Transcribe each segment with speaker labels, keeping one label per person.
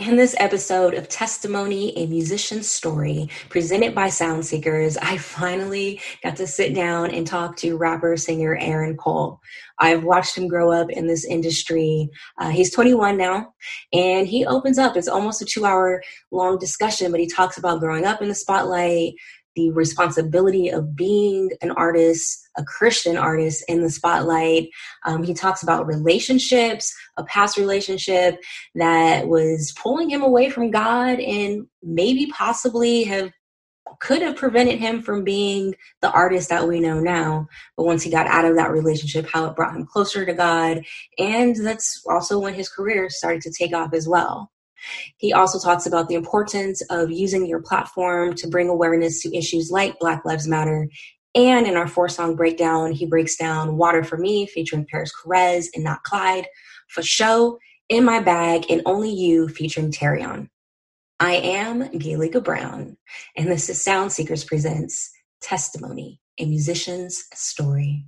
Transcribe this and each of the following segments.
Speaker 1: In this episode of Testimony, a Musician's Story, presented by Sound Seekers, I finally got to sit down and talk to rapper singer Aaron Cole. I've watched him grow up in this industry. Uh, he's 21 now, and he opens up. It's almost a two hour long discussion, but he talks about growing up in the spotlight, the responsibility of being an artist, a Christian artist in the spotlight. Um, he talks about relationships, a past relationship that was pulling him away from God and maybe possibly have could have prevented him from being the artist that we know now. But once he got out of that relationship, how it brought him closer to God. And that's also when his career started to take off as well. He also talks about the importance of using your platform to bring awareness to issues like Black Lives Matter. And in our four song breakdown, he breaks down Water for Me featuring Parris Chariz and Not Klyde, For Show, In My Bag, and Only You featuring Terrian. I am Gayliga Brown, and this is Sound Seekers Presents Testimony, a Musician's Story.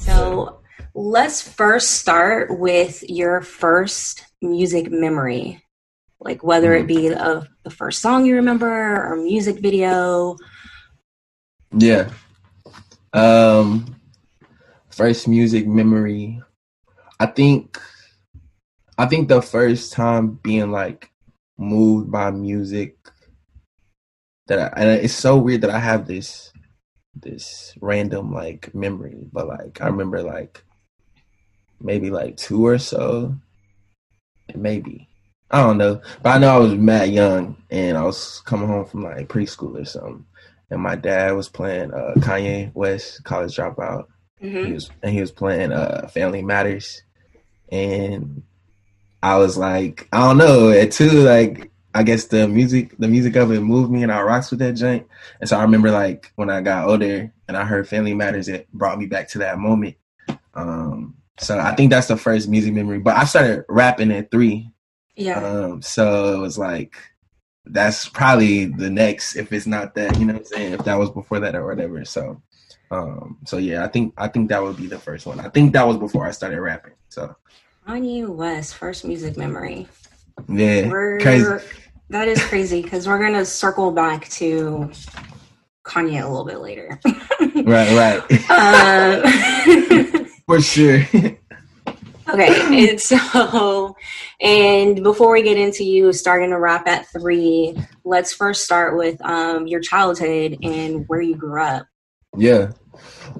Speaker 1: So let's first start with your first music memory, like whether it be of the first song you remember or music video.
Speaker 2: Yeah. Um first music memory. I think I think the first time being like moved by music that I, and it's so weird that I have this this random like memory, but like I remember like maybe like two or so, maybe I don't know, but I know I was mad young and I was coming home from like preschool or something, and my dad was playing uh, Kanye West College Dropout. Mm-hmm. He was and he was playing uh, Family Matters, and I was like, I don't know, at two like I guess the music the music of it moved me and I rocks with that joint. And so I remember like when I got older and I heard Family Matters, it brought me back to that moment. Um, so I think that's the first music memory. But I started rapping at three.
Speaker 1: Yeah.
Speaker 2: Um, so it was like that's probably the next if it's not that, you know what I'm saying, if that was before that or whatever. So um so yeah, I think I think that would be the first one. I think that was before I started rapping. So
Speaker 1: Kanye West, first music memory.
Speaker 2: Yeah,
Speaker 1: crazy. That is crazy because we're gonna circle back to Kanye a little bit later.
Speaker 2: right, right. Uh, For sure.
Speaker 1: okay, and so, and before we get into you starting to rap at three, let's first start with um, your childhood and where you grew up.
Speaker 2: Yeah.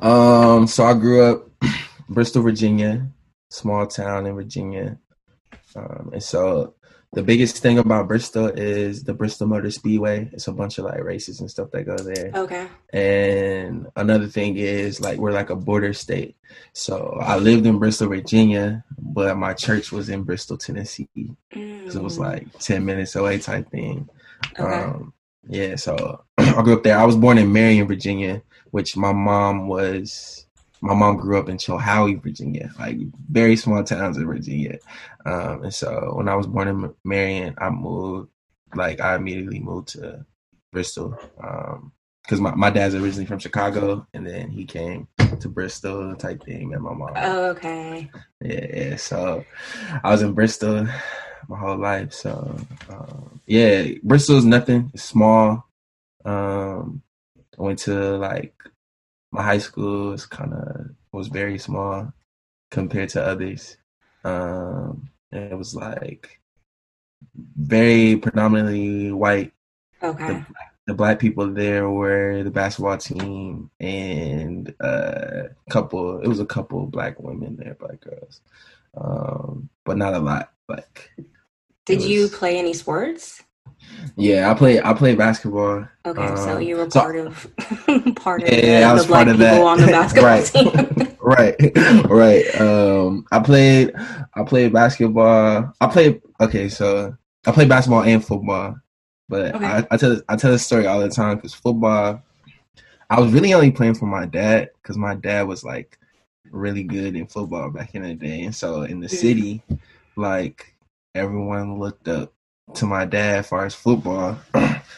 Speaker 2: Um. So I grew up Bristol, Virginia, small town in Virginia, um, and so the biggest thing about Bristol is the Bristol Motor Speedway. It's a bunch of like races and stuff that go there.
Speaker 1: Okay.
Speaker 2: And another thing is like we're like a border state. So I lived in Bristol, Virginia, but my church was in Bristol, Tennessee. Mm. it was mm. like 10 minutes away type thing. Okay. Um, yeah, so I grew up there. I was born in Marion, Virginia, which my mom was my mom grew up in Chilhowie, Virginia, like very small towns in Virginia. Um, and so when I was born in Marion, I moved, like I immediately moved to Bristol. Um, cause my, my dad's originally from Chicago and then he came to Bristol type thing, met my mom.
Speaker 1: Oh, okay.
Speaker 2: Yeah, yeah. So I was in Bristol my whole life. So, um, yeah, Bristol is nothing. It's small. Um, I went to like my high school was kind of was very small compared to others. Um, it was like very predominantly white.
Speaker 1: Okay.
Speaker 2: The, the, black people there were the basketball team and a uh, couple. It was a couple black women there, black girls, um, but not a lot. Like,
Speaker 1: did was, you play any sports?
Speaker 2: Yeah, I play. I play basketball.
Speaker 1: Okay, um, so you were part so, of part of yeah, the, I was the black people that. on the basketball
Speaker 2: right.
Speaker 1: team.
Speaker 2: right, right. Um, I played. I played basketball. I played. Okay, so I played basketball and football, but okay. I, I tell I tell the story all the time because football. I was really only playing for my dad because my dad was like really good in football back in the day, and so in the city, like everyone looked up to my dad as far as football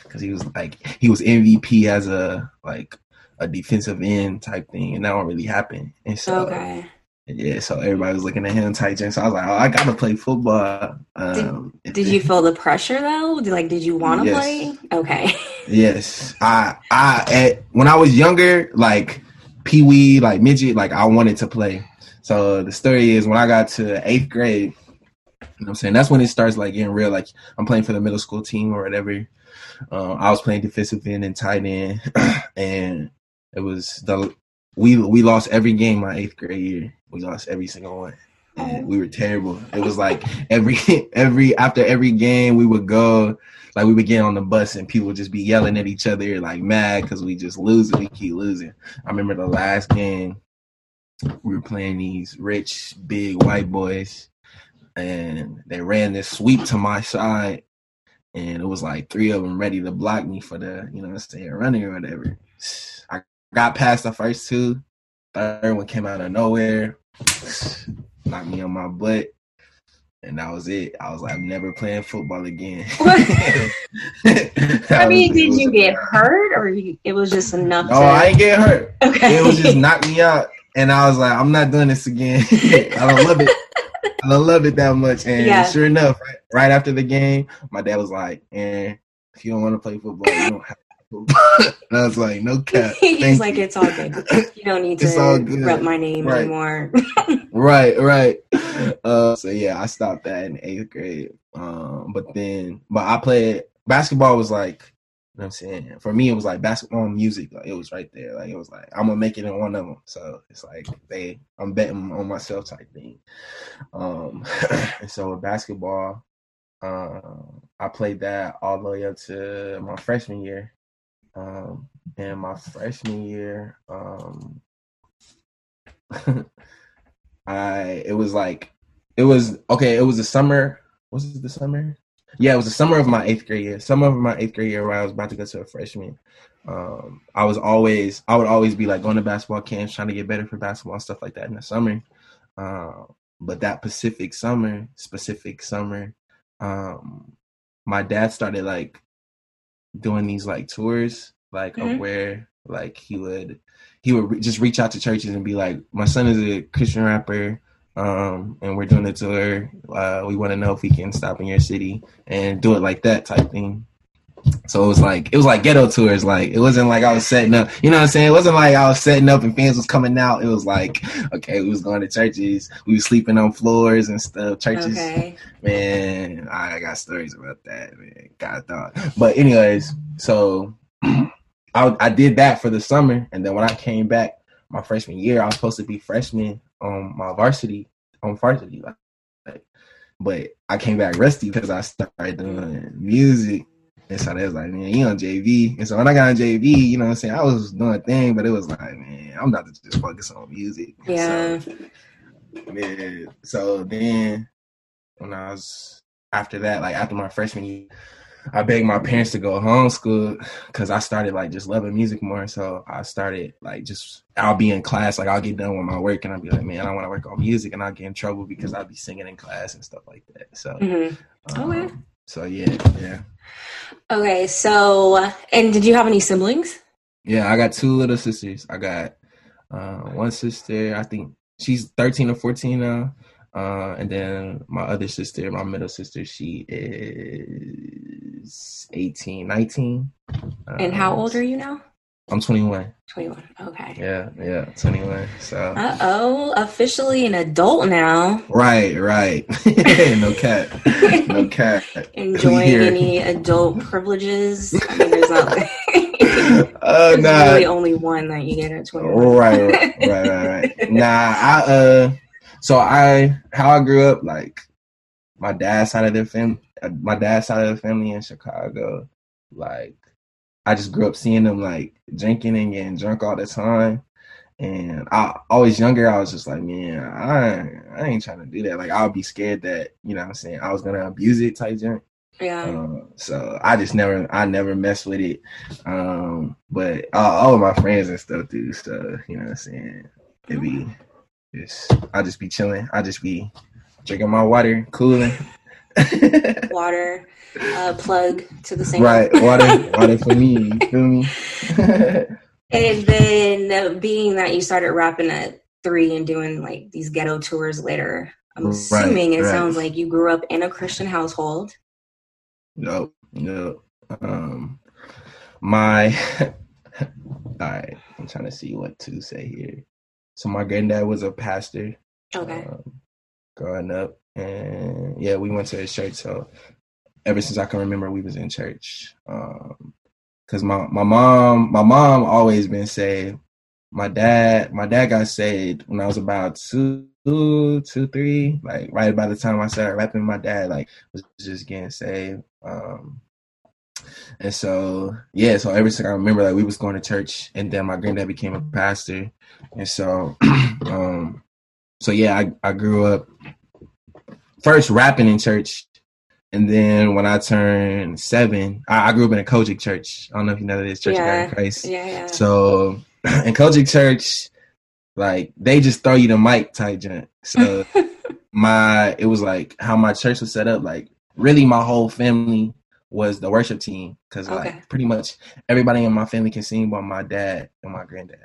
Speaker 2: because he was like he was MVP as a like a defensive end type thing, and that don't really happen. And so,
Speaker 1: okay.
Speaker 2: yeah, so everybody was looking at him tight. And so I was like, oh, I gotta play football. Um,
Speaker 1: did, did you feel the pressure though? Like, did you want to
Speaker 2: Yes.
Speaker 1: play? Okay.
Speaker 2: Yes, I, I, at, when I was younger, like pee wee, like midget, like I wanted to play. So the story is when I got to eighth grade, I'm saying? That's when it starts like getting real. Like I'm playing for the middle school team or whatever. Um, I was playing defensive end and tight end, and it was the we we lost every game my eighth grade year. We lost every single one. And we were terrible. It was like every every after every game we would go like we would get on the bus and people would just be yelling at each other like mad because we just losing. We keep losing. I remember the last game we were playing these rich big white boys and they ran this sweep to my side and it was like three of them ready to block me for the you know I'm saying running or whatever. I got past the first two. Third one came out of nowhere, knocked me on my butt. And that was it. I was like, I'm never playing football again.
Speaker 1: I mean, did you get hurt or you, it was just enough?
Speaker 2: No,
Speaker 1: to,
Speaker 2: I ain't get hurt.
Speaker 1: okay.
Speaker 2: It was just knocked me out. And I was like, I'm not doing this again. I don't love it. I love it that much. And
Speaker 1: Yeah.
Speaker 2: sure enough, right, right after the game, my dad was like, and if you don't want to play football, you don't have to play football. and I was like, no cap.
Speaker 1: He's like,
Speaker 2: you.
Speaker 1: it's all good. You don't need
Speaker 2: It's
Speaker 1: to rep my name
Speaker 2: Right.
Speaker 1: anymore.
Speaker 2: Right, right. Uh, so yeah, I stopped that in eighth grade. Um, but then, but I played basketball. Was like, you know what I'm saying? For me, it was like basketball and music. Like it was right there. Like it was like I'm gonna make it in one of them. So it's like they, I'm betting on myself type thing. Um, and so with basketball, um, I played that all the way up to my freshman year. Um, and my freshman year, um, I it was like it was okay. It was the summer. Was it the summer? Yeah, it was the summer of my eighth grade year. Summer of my eighth grade year, where I was about to go to a freshman. Um, I was always, I would always be like going to basketball camps, trying to get better for basketball and stuff like that in the summer. Um, but that Pacific summer, specific summer, um, my dad started like doing these like tours, like
Speaker 1: Mhm.
Speaker 2: of where like he would he would re- just reach out to churches and be like, "My son is a Christian rapper, um, and we're doing a tour. Uh, we want to know if we can stop in your city and do it like that type thing." So it was like it was like ghetto tours. Like it wasn't like I was setting up. You know what I'm saying? It wasn't like I was setting up and fans was coming out. It was like okay, we was going to churches. We was sleeping on floors and stuff. Churches,
Speaker 1: okay.
Speaker 2: man. I got stories about that. Man, God thought. But anyways, so I I did that for the summer, and then when I came back my freshman year, I was supposed to be freshman on my varsity on varsity, like, like, but I came back rusty because I started doing music. And so they was like, man, you on JV. And so when I got on JV, you know what I'm saying? I was doing a thing, but it was like, man, I'm not to just focus on music.
Speaker 1: Yeah.
Speaker 2: So, man, so then when I was after that, like after my freshman year, I begged my parents to go homeschool because I started like just loving music more. So I started like just I'll be in class, like I'll get done with my work and I'll be like, man, I want to work on music, and I'll get in trouble because I'll be singing in class and stuff like that. So,
Speaker 1: Mhm.
Speaker 2: um,
Speaker 1: Okay.
Speaker 2: so yeah, yeah,
Speaker 1: Okay. So, and did you have any siblings?
Speaker 2: yeah. I got two little sisters. I got uh, one sister. I think she's thirteen or fourteen now. Uh, and then my other sister, my middle sister, she is 18, 19.
Speaker 1: And how
Speaker 2: Uh,
Speaker 1: old are you now?
Speaker 2: I'm 21.
Speaker 1: 21. Okay.
Speaker 2: Yeah, yeah, 21. So
Speaker 1: Uh oh, officially an adult now.
Speaker 2: right, right. no cat, no cat.
Speaker 1: Enjoying any adult privileges? I mean, there's not.
Speaker 2: Uh, nah.
Speaker 1: really only one that you get at 21.
Speaker 2: Right, right, right, right, right. Nah, I uh, so I how I grew up, like my dad's side of the family, my dad's side of the family in Chicago, like I just grew up seeing them like drinking and getting drunk all the time. And I always younger, I was just like, man, I I ain't trying to do that. Like I'll be scared that, you know what I'm saying, I was gonna abuse it type junk.
Speaker 1: Yeah.
Speaker 2: Uh, so I just never, I never mess with it. Um, but all, all of my friends and stuff do. So you know what I'm saying? It be just, I just be chilling. I just be drinking my water, cooling.
Speaker 1: Water, uh, plug to the same.
Speaker 2: right, water, water for me. You feel me?
Speaker 1: And then, being that you started rapping at three and doing like these ghetto tours later, I'm assuming right, it right. sounds like you grew up in a Christian household.
Speaker 2: No, no. Um, my, all right. I'm trying to see what to say here. So my granddad was a pastor.
Speaker 1: Okay. Um,
Speaker 2: growing up, and yeah, we went to his church. So ever since I can remember, we was in church. Um, Cause my my mom my mom always been saved. My dad my dad got saved when I was about two two two three like right by the time I started rapping. My dad like was just getting saved. Um, and so yeah, so ever since I remember like we was going to church, and then my granddad became a pastor, and so um, so yeah, I I grew up first rapping in church and then when I turned seven, I, I, grew up in a COGIC church. I don't know if you know that it's Church yeah. of God in Christ.
Speaker 1: Yeah, yeah.
Speaker 2: So in COGIC church, like they just throw you the mic type junk. So my it was like how my church was set up. Like really, my whole family was the worship team because okay. like pretty much everybody in my family can sing, but my dad and my granddad.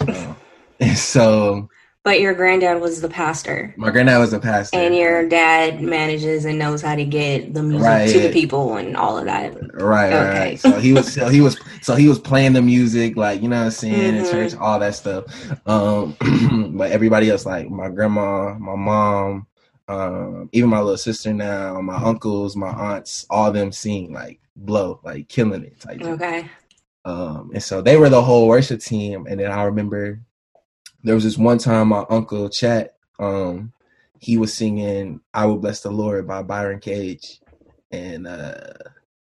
Speaker 2: Um, so
Speaker 1: but your granddad was the pastor.
Speaker 2: My granddad was the pastor.
Speaker 1: And your dad manages and knows how to get the music right. to the people and all of that.
Speaker 2: Right, okay. right. So he was so he was so he was playing the music, like, you know what I'm saying, mm-hmm. in church, all that stuff. Um but everybody else, like my grandma, my mom, um, even my little sister now, my uncles, my aunts, all them sing like blow, like killing it type.
Speaker 1: Okay.
Speaker 2: Um, and so they were the whole worship team. And then I remember there was this one time my uncle Chat, um, he was singing "I Will Bless the Lord" by Byron Cage, and uh,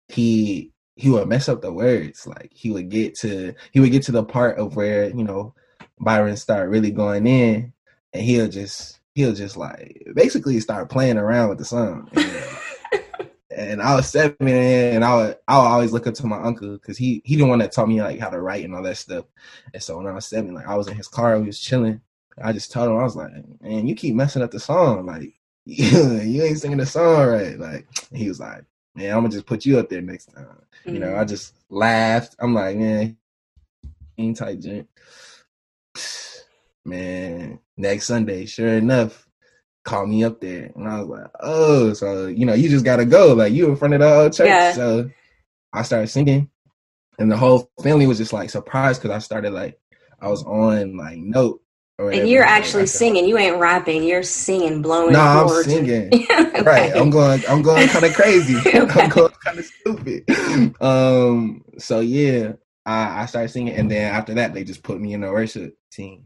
Speaker 2: he he would mess up the words. Like he would get to he would get to the part of where you know Byron start really going in, and he'll just he'll just like basically start playing around with the song. And, and I was seven, and I would I would always look up to my uncle because he he the one that taught me like how to write and all that stuff. And so when I was seven, like I was in his car, we was chilling. I just told him I was like, "Man, you keep messing up the song. Like you ain't singing the song right." Like he was like, "Man, I'm gonna just put you up there next time." Mm-hmm. You know, I mm. just laughed. I'm like, "Man, ain't tight, gent." Man, next Sunday, sure enough, called me up there, and I was like, "Oh, so you know, you just gotta go. Like you in front of the whole church." Yeah. So I started singing, and the whole family was just like surprised because I started like I was on like note.
Speaker 1: And you're actually like, singing. You ain't rapping. You're singing, blowing.
Speaker 2: No, nah, I'm singing. okay. Right. I'm going. I'm going kind of crazy. okay. I'm going kind of stupid. Um. So yeah, I, I started singing, and then after that, they just put me in the worship team.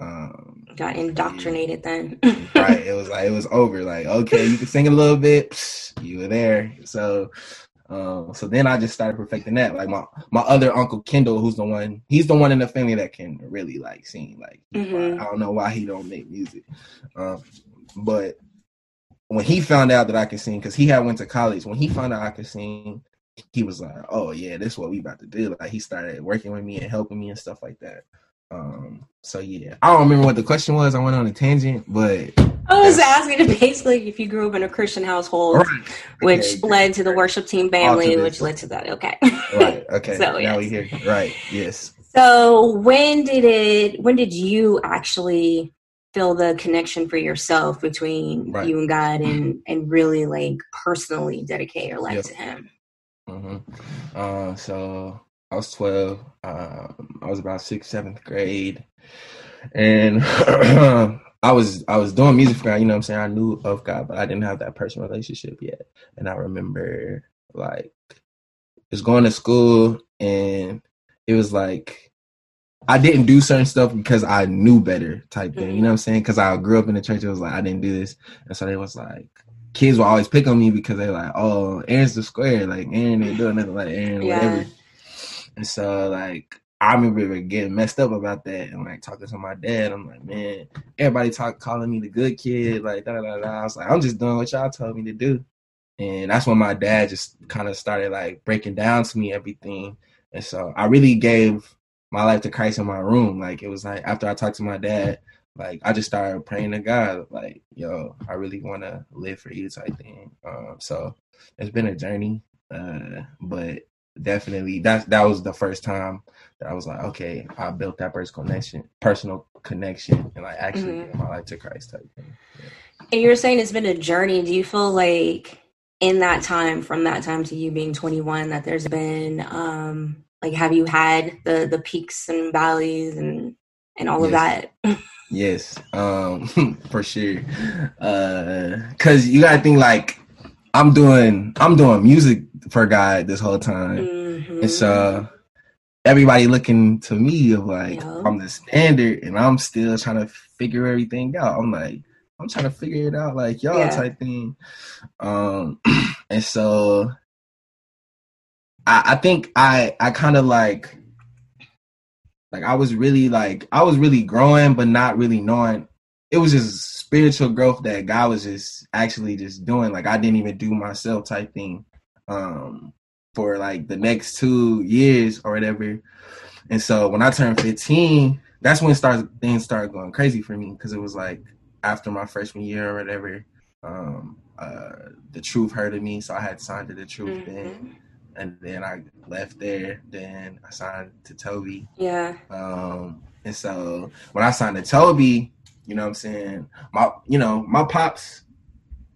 Speaker 1: Um, Got indoctrinated then.
Speaker 2: right. It was like it was over. Like, okay, you can sing a little bit. Psh, you were there. So um, so then I just started perfecting that. Like my my other uncle Kendall, who's the one, he's the one in the family that can really like sing. Like mm-hmm. I don't know why he don't make music, um, but when he found out that I could sing, because he had went to college, when he found out I could sing, he was like, "Oh yeah, this is what we about to do." Like he started working with me and helping me and stuff like that. Um, so yeah, I don't remember what the question was. I went on a tangent, but
Speaker 1: I was asking to basically if you grew up in a Christian household, right. which okay. led to the worship team family, which led to that. Okay.
Speaker 2: Right. Okay. so now yes. we hear. Right. Yes.
Speaker 1: So when did it? When did you actually feel the connection for yourself between right. you and God, and and really like personally dedicate your life yep. to Him?
Speaker 2: Mm-hmm. Uh, so I was 12. Um, I was about sixth, seventh grade. And I was I was doing music for God, you know what I'm saying? I knew of God, but I didn't have that personal relationship yet. And I remember like just going to school and it was like I didn't do certain stuff because I knew better type thing. You know what I'm saying? Because I grew up in the church, it was like I didn't do this. And so they was like kids will always pick on me because they're like, Oh, Aaron's the square, like Aaron ain't doing nothing like Aaron, yeah. whatever. And so like I remember getting messed up about that and like talking to my dad. I'm like, man, everybody talk calling me the good kid, like da da da. I was like, I'm just doing what y'all told me to do. And that's when my dad just kind of started like breaking down to me everything. And so I really gave my life to Christ in my room. Like it was like after I talked to my dad, like I just started praying to God, like, yo, I really want to live for you type thing. Um, so it's been a journey, uh, but definitely that that was the first time that I was like, okay, I built that personal connection, personal connection, and I actually mm-hmm. my life to Christ type thing. Yeah.
Speaker 1: And you're saying it's been a journey. Do you feel like in that time, from that time to you being 21, that there's been um like have you had the the peaks and valleys and and all yes. of that?
Speaker 2: yes, um, for sure. Uh, cause you gotta think like I'm doing I'm doing music for God this whole time, mm-hmm. and so everybody looking to me of like yeah. I'm the standard, and I'm still trying to figure everything out. I'm like I'm trying to figure it out like y'all yeah. type thing, um, and so I, I think I I kind of like like I was really like I was really growing, but not really knowing. It was just spiritual growth that God was just actually just doing. Like I didn't even do myself type thing. Um, for like the next two years or whatever. And so when I turned 15, that's when start things started going crazy for me because it was like after my freshman year or whatever. Um, uh, the truth hurted me, so I had signed to the truth mm-hmm. then and then I left there. Then I signed to Toby.
Speaker 1: Yeah.
Speaker 2: Um, and so when I signed to Toby, you know what I'm saying? My you know, my pops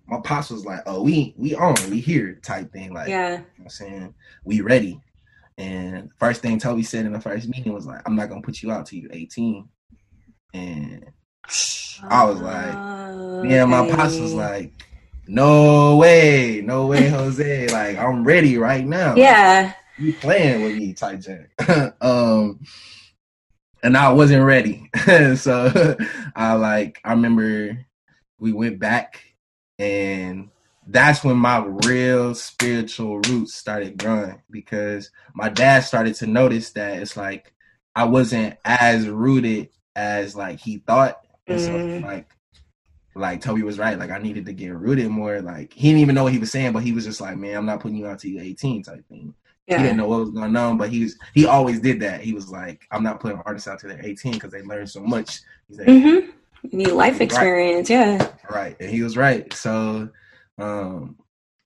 Speaker 2: my pops was like, Oh, we we on, we here type thing. Like
Speaker 1: yeah. You
Speaker 2: know I'm saying? We ready. And first thing Toby said in the first meeting was like, I'm not gonna put you out till you're 18. And I was like, yeah, okay. my pops was like, no way, no way, Jose. like I'm ready right now.
Speaker 1: Yeah.
Speaker 2: you playing with me, type um and I wasn't ready. so I like I remember we went back and that's when my real spiritual roots started growing because my dad started to notice that it's like I wasn't as rooted as like he thought. And mm. so like like Toby was right. Like I needed to get rooted more. Like he didn't even know what he was saying, but he was just like, "Man, I'm not putting you out till you're 18," type thing. Yeah. He didn't know what was going on, but he was he always did that. He was like, "I'm not putting artists out till they're 18 because they learn so much." He's like,
Speaker 1: mm-hmm. You need life experience,
Speaker 2: right.
Speaker 1: yeah.
Speaker 2: Right, and he was right. So, um,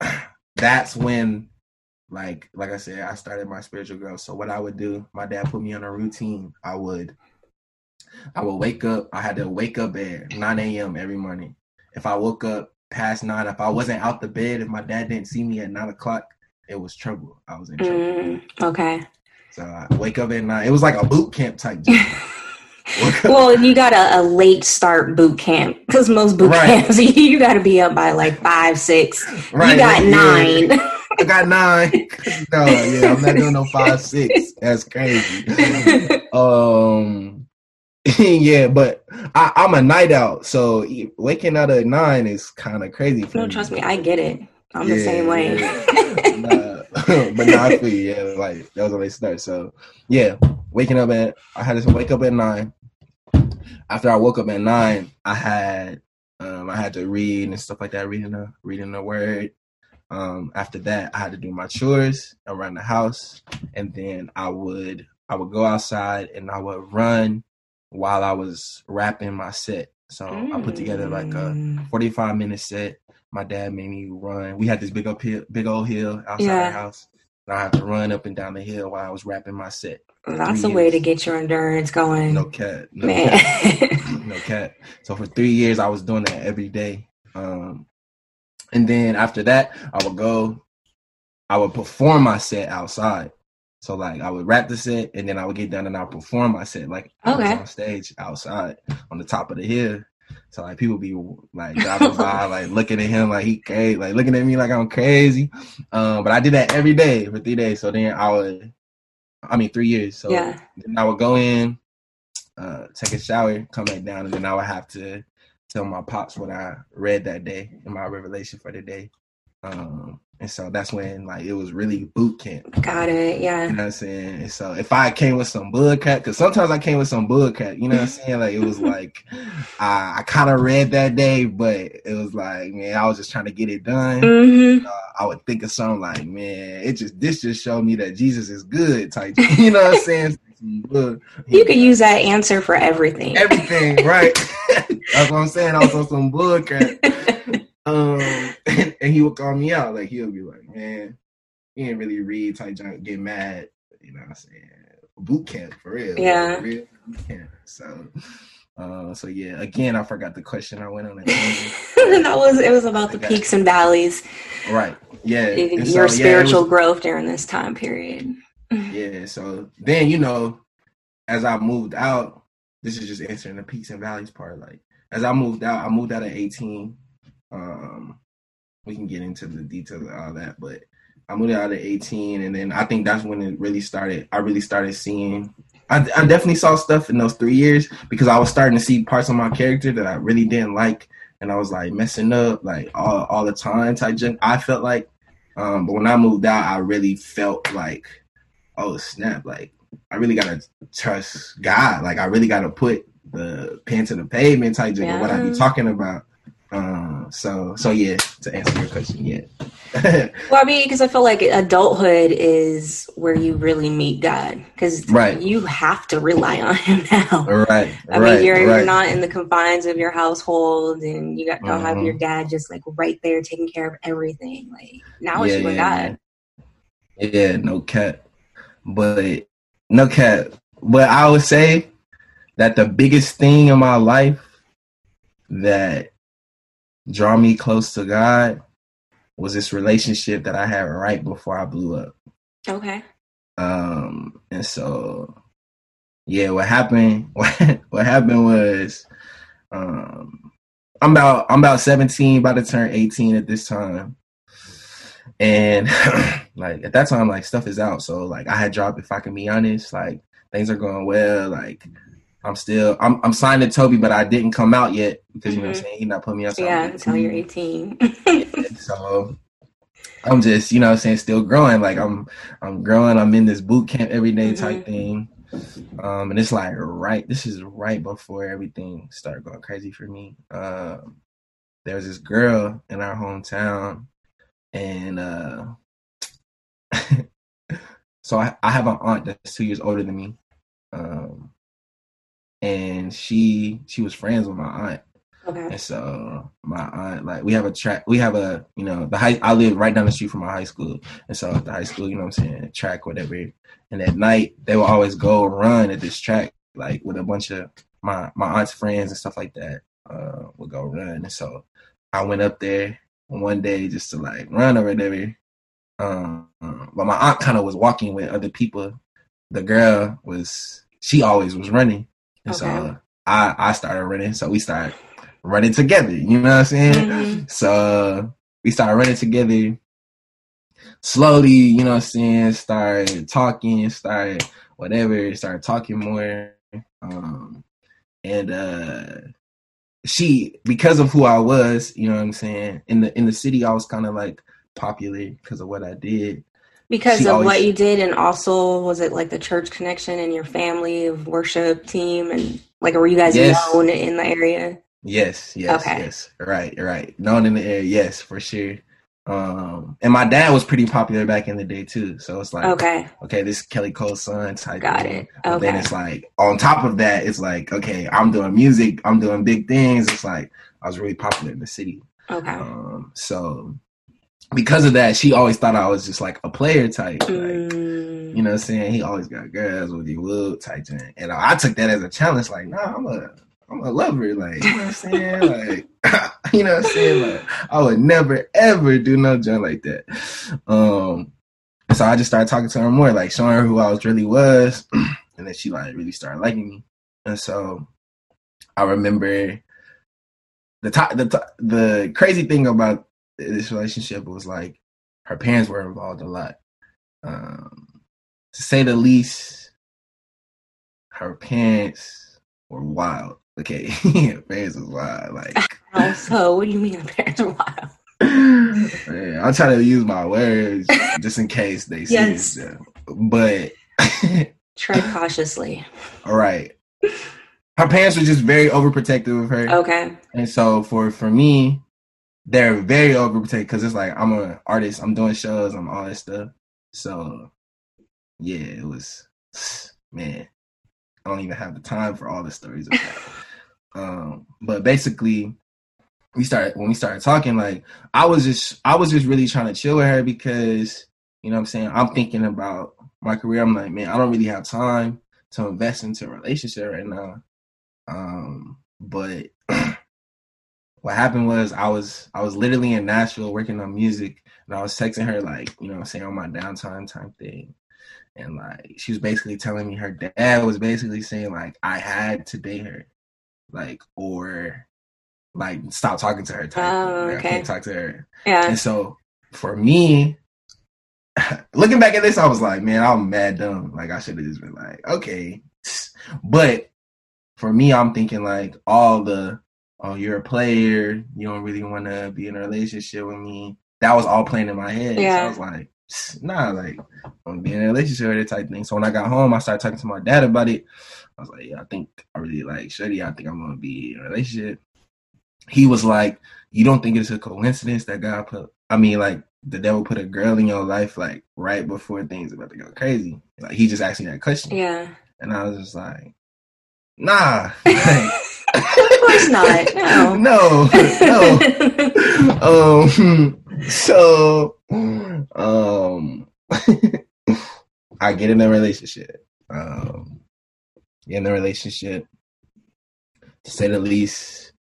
Speaker 2: that's when, like, like I said, I started my spiritual growth. So what I would do, my dad put me on a routine. I would I would wake up. I had to wake up at 9 a.m. every morning. If I woke up past nine, if I wasn't out the bed, if my dad didn't see me at nine o'clock, it was trouble. I was in trouble. Mm,
Speaker 1: okay.
Speaker 2: So I wake up at nine. It was like a boot camp type job.
Speaker 1: well, you got a, a, late start boot camp because most boot right. camps you got to be up by like five, six. Right. You got nine.
Speaker 2: Yeah. I got nine. no, yeah, I'm not doing no five, six. That's crazy. um, yeah, but I, am a night out, so waking out at nine is kind of crazy.
Speaker 1: no, me. trust me, I get it. I'm yeah, the same way.
Speaker 2: Yeah. but not for you. Yeah, like that was when they start. So yeah, waking up at I had to wake up at nine. After I woke up at nine, I had um, I had to read and stuff like that, reading the reading the word. Um, after that, I had to do my chores around the house, and then I would I would go outside and I would run while I was wrapping my set. So mm. I put together like a mm. 45 minute set. My dad made me run. We had this big up hill, big old hill outside yeah. our house. And I had to run up and down the hill while I was rapping my set.
Speaker 1: That's a way to get your endurance going.
Speaker 2: No cat. No Man. cat. no cat. So for three years I was doing that every day. Um, and then after that, I would go, I would perform my set outside. So like I would rap the set and then I would get done and I would perform my set like
Speaker 1: okay.
Speaker 2: on stage outside on the top of the hill. So like people be like driving by, like looking at him like he crazy, like looking at me like I'm crazy. Um, but I did that every day for three days. So then I would, I mean three years. So
Speaker 1: yeah.
Speaker 2: then I would go in, uh, take a shower, come back down, and then I would have to tell my pops what I read that day in my revelation for the day. Um, and so that's when like it was really boot camp.
Speaker 1: Got it, yeah.
Speaker 2: You know what I'm saying? And so if I came with some bug cat, because sometimes I came with some bug cat, you know what I'm saying? Like it was like I, I kind of read that day, but it was like, man, I was just trying to get it done.
Speaker 1: Mm-hmm.
Speaker 2: Uh, I would think of something like, man, it just this just showed me that Jesus is good type. You know what I'm saying?
Speaker 1: you could use that answer for everything.
Speaker 2: Everything, right? That's what I'm saying. I was on some bug cat. Um, and, he would call me out. Like he'll be like, man, he didn't really read type junk, get mad. You know what I'm saying? Boot camp for real.
Speaker 1: Yeah.
Speaker 2: Real boot camp. So. Uh, so yeah, again, I forgot the question. I went on.
Speaker 1: that was it was about the peaks and valleys.
Speaker 2: Right. Yeah.
Speaker 1: Your so, spiritual yeah, was, growth during this time period.
Speaker 2: yeah. So then you know, as I moved out, this is just answering the peaks and valleys part. Like as I moved out, I moved out at 18. Um, we can get into the details of all that, but I moved out at 18, and then I think that's when it really started. I really started seeing. I, I definitely saw stuff in those three years because I was starting to see parts of my character that I really didn't like, and I was like messing up like all all the time type junk. I felt like, um, but when I moved out, I really felt like, oh snap! Like I really gotta trust God. Like I really gotta put the pen to the pavement type junk. Yeah. What I be talking about. Um, so so yeah, to answer your question, yeah.
Speaker 1: well, I mean, because I feel like adulthood is where you really meet God, because
Speaker 2: right.
Speaker 1: you have to rely on Him now.
Speaker 2: Right.
Speaker 1: I
Speaker 2: right,
Speaker 1: mean, you're
Speaker 2: right.
Speaker 1: you're not in the confines of your household, and you got to have your mm-hmm. dad just like right there taking care of everything. Like now it's yeah, you yeah, God.
Speaker 2: Yeah. yeah, no cat, but no cat. But I would say that the biggest thing in my life that draw me close to God was this relationship that I had right before I blew up.
Speaker 1: Okay.
Speaker 2: Um, and so yeah, what happened what, what happened was um I'm about I'm about 17, about to turn 18 at this time. And like at that time, like stuff is out. So like I had dropped if I can be honest, like things are going well, like I'm still I'm I'm signed to Toby, but I didn't come out yet because you mm-hmm. know what I'm mm-hmm. saying. He's not putting me out.
Speaker 1: Yeah, until you're 18.
Speaker 2: so I'm just you know what I'm saying still growing. Like I'm I'm growing. I'm in this boot camp every day type mm-hmm. thing. Um, and it's like right. This is right before everything started going crazy for me. Um, there was this girl in our hometown, and uh, so I, I have an aunt that's two years older than me. Um, and she she was friends with my aunt.
Speaker 1: Okay.
Speaker 2: And so my aunt, like, we have a track, we have a, you know, the high, I live right down the street from my high school. And so at the high school, you know what I'm saying, track, whatever. And at night, they would always go run at this track, like with a bunch of my, my aunt's friends and stuff like that, uh, would go run. And so I went up there one day just to like run or whatever. Um, but my aunt kind of was walking with other people. The girl was, she always was running. And okay. so I, I started running. So we started running together. You know what I'm saying? Mm-hmm. So we started running together. Slowly, you know what I'm saying, started talking, started whatever, started talking more. Um, and uh she because of who I was, you know what I'm saying, in the in the city I was kind of like popular because of what I did
Speaker 1: because of always, what you did and also was it like the church connection and your family of worship team and like were you guys yes. known in the area?
Speaker 2: Yes yes okay. yes. Right right. Known in the area yes for sure. Um and my dad was pretty popular back in the day too. So it's like
Speaker 1: okay.
Speaker 2: okay this kelly cole's son type
Speaker 1: got thing. it. Okay.
Speaker 2: But then it's like on top of that it's like okay i'm doing music i'm doing big things. It's like i was really popular in the city.
Speaker 1: Okay.
Speaker 2: Um so because of that, she always thought I was just like a player type. Like,
Speaker 1: mm.
Speaker 2: You know what I'm saying? He always got girls with you wood type thing. And I took that as a challenge, like, nah, I'm a I'm a lover, like, you know what I'm saying? like you know what I'm saying? Like I would never ever do no joint like that. Um so I just started talking to her more, like showing her who I was really was. and then she like really started liking me. And so I remember the top, the top, the crazy thing about this relationship was like her parents were involved a lot. Um, to say the least, her parents were wild. Okay, her parents was wild. Like,
Speaker 1: how so? What do you mean her parents were wild?
Speaker 2: Man, I'm trying to use my words just in case they yes. see it. But
Speaker 1: tread cautiously.
Speaker 2: All right. Her parents were just very overprotective of her.
Speaker 1: Okay.
Speaker 2: And so for for me, they're very overprotective because it's like I'm an artist, I'm doing shows, I'm all that stuff. So yeah, it was man, I don't even have the time for all the stories of that. um, but basically we started when we started talking, like I was just I was just really trying to chill with her because, You know what I'm saying? I'm thinking about my career. I'm like, man, I don't really have time to invest into a relationship right now. Um, but what happened was I was I was literally in Nashville working on music and I was texting her like, you know I'm saying, on my downtime time thing. And like she was basically telling me her dad was basically saying like I had to date her. Like or like stop talking to her type.
Speaker 1: Oh,
Speaker 2: Like, I can't talk to her.
Speaker 1: Yeah.
Speaker 2: And so for me, looking back at this, I was like, man, I'm mad dumb. Like I should have just been like, okay. But for me, I'm thinking like all the, oh, you're a player. You don't really want to be in a relationship with me. That was all playing in my head. So
Speaker 1: Yeah.
Speaker 2: I was like, nah, like I want to be in a relationship with type thing. So when I got home, I started talking to my dad about it. I was like, yeah, I think I really like Shuddy. I think I'm gonna be in a relationship. He was like, you don't think it's a coincidence that God put? I mean, like the devil put a girl in your life like right before things about to go crazy. Like he just asked me that question,
Speaker 1: Yeah.
Speaker 2: and I was just like, nah, like,
Speaker 1: of course not. No.
Speaker 2: no, no. um, so, um, I get in a relationship. Um, get in a relationship. To say the least,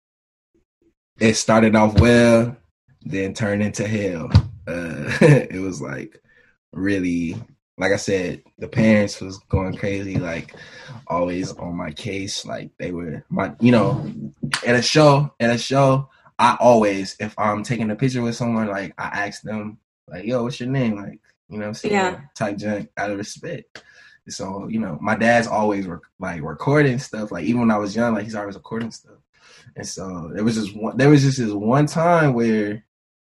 Speaker 2: it started off well, then turned into hell. Uh, it was like really, like I said, the parents was going crazy, like always on my case. Like they were my, you know, at a show, at a show, I always, if I'm taking a picture with someone, like I ask them, like, yo, what's your name? Like, you know what I'm saying?
Speaker 1: Yeah.
Speaker 2: Type junk out of respect. So, you know, my dad's always rec- like recording stuff. Like even when I was young, like he's always recording stuff. And so there was just one there was just this one time where,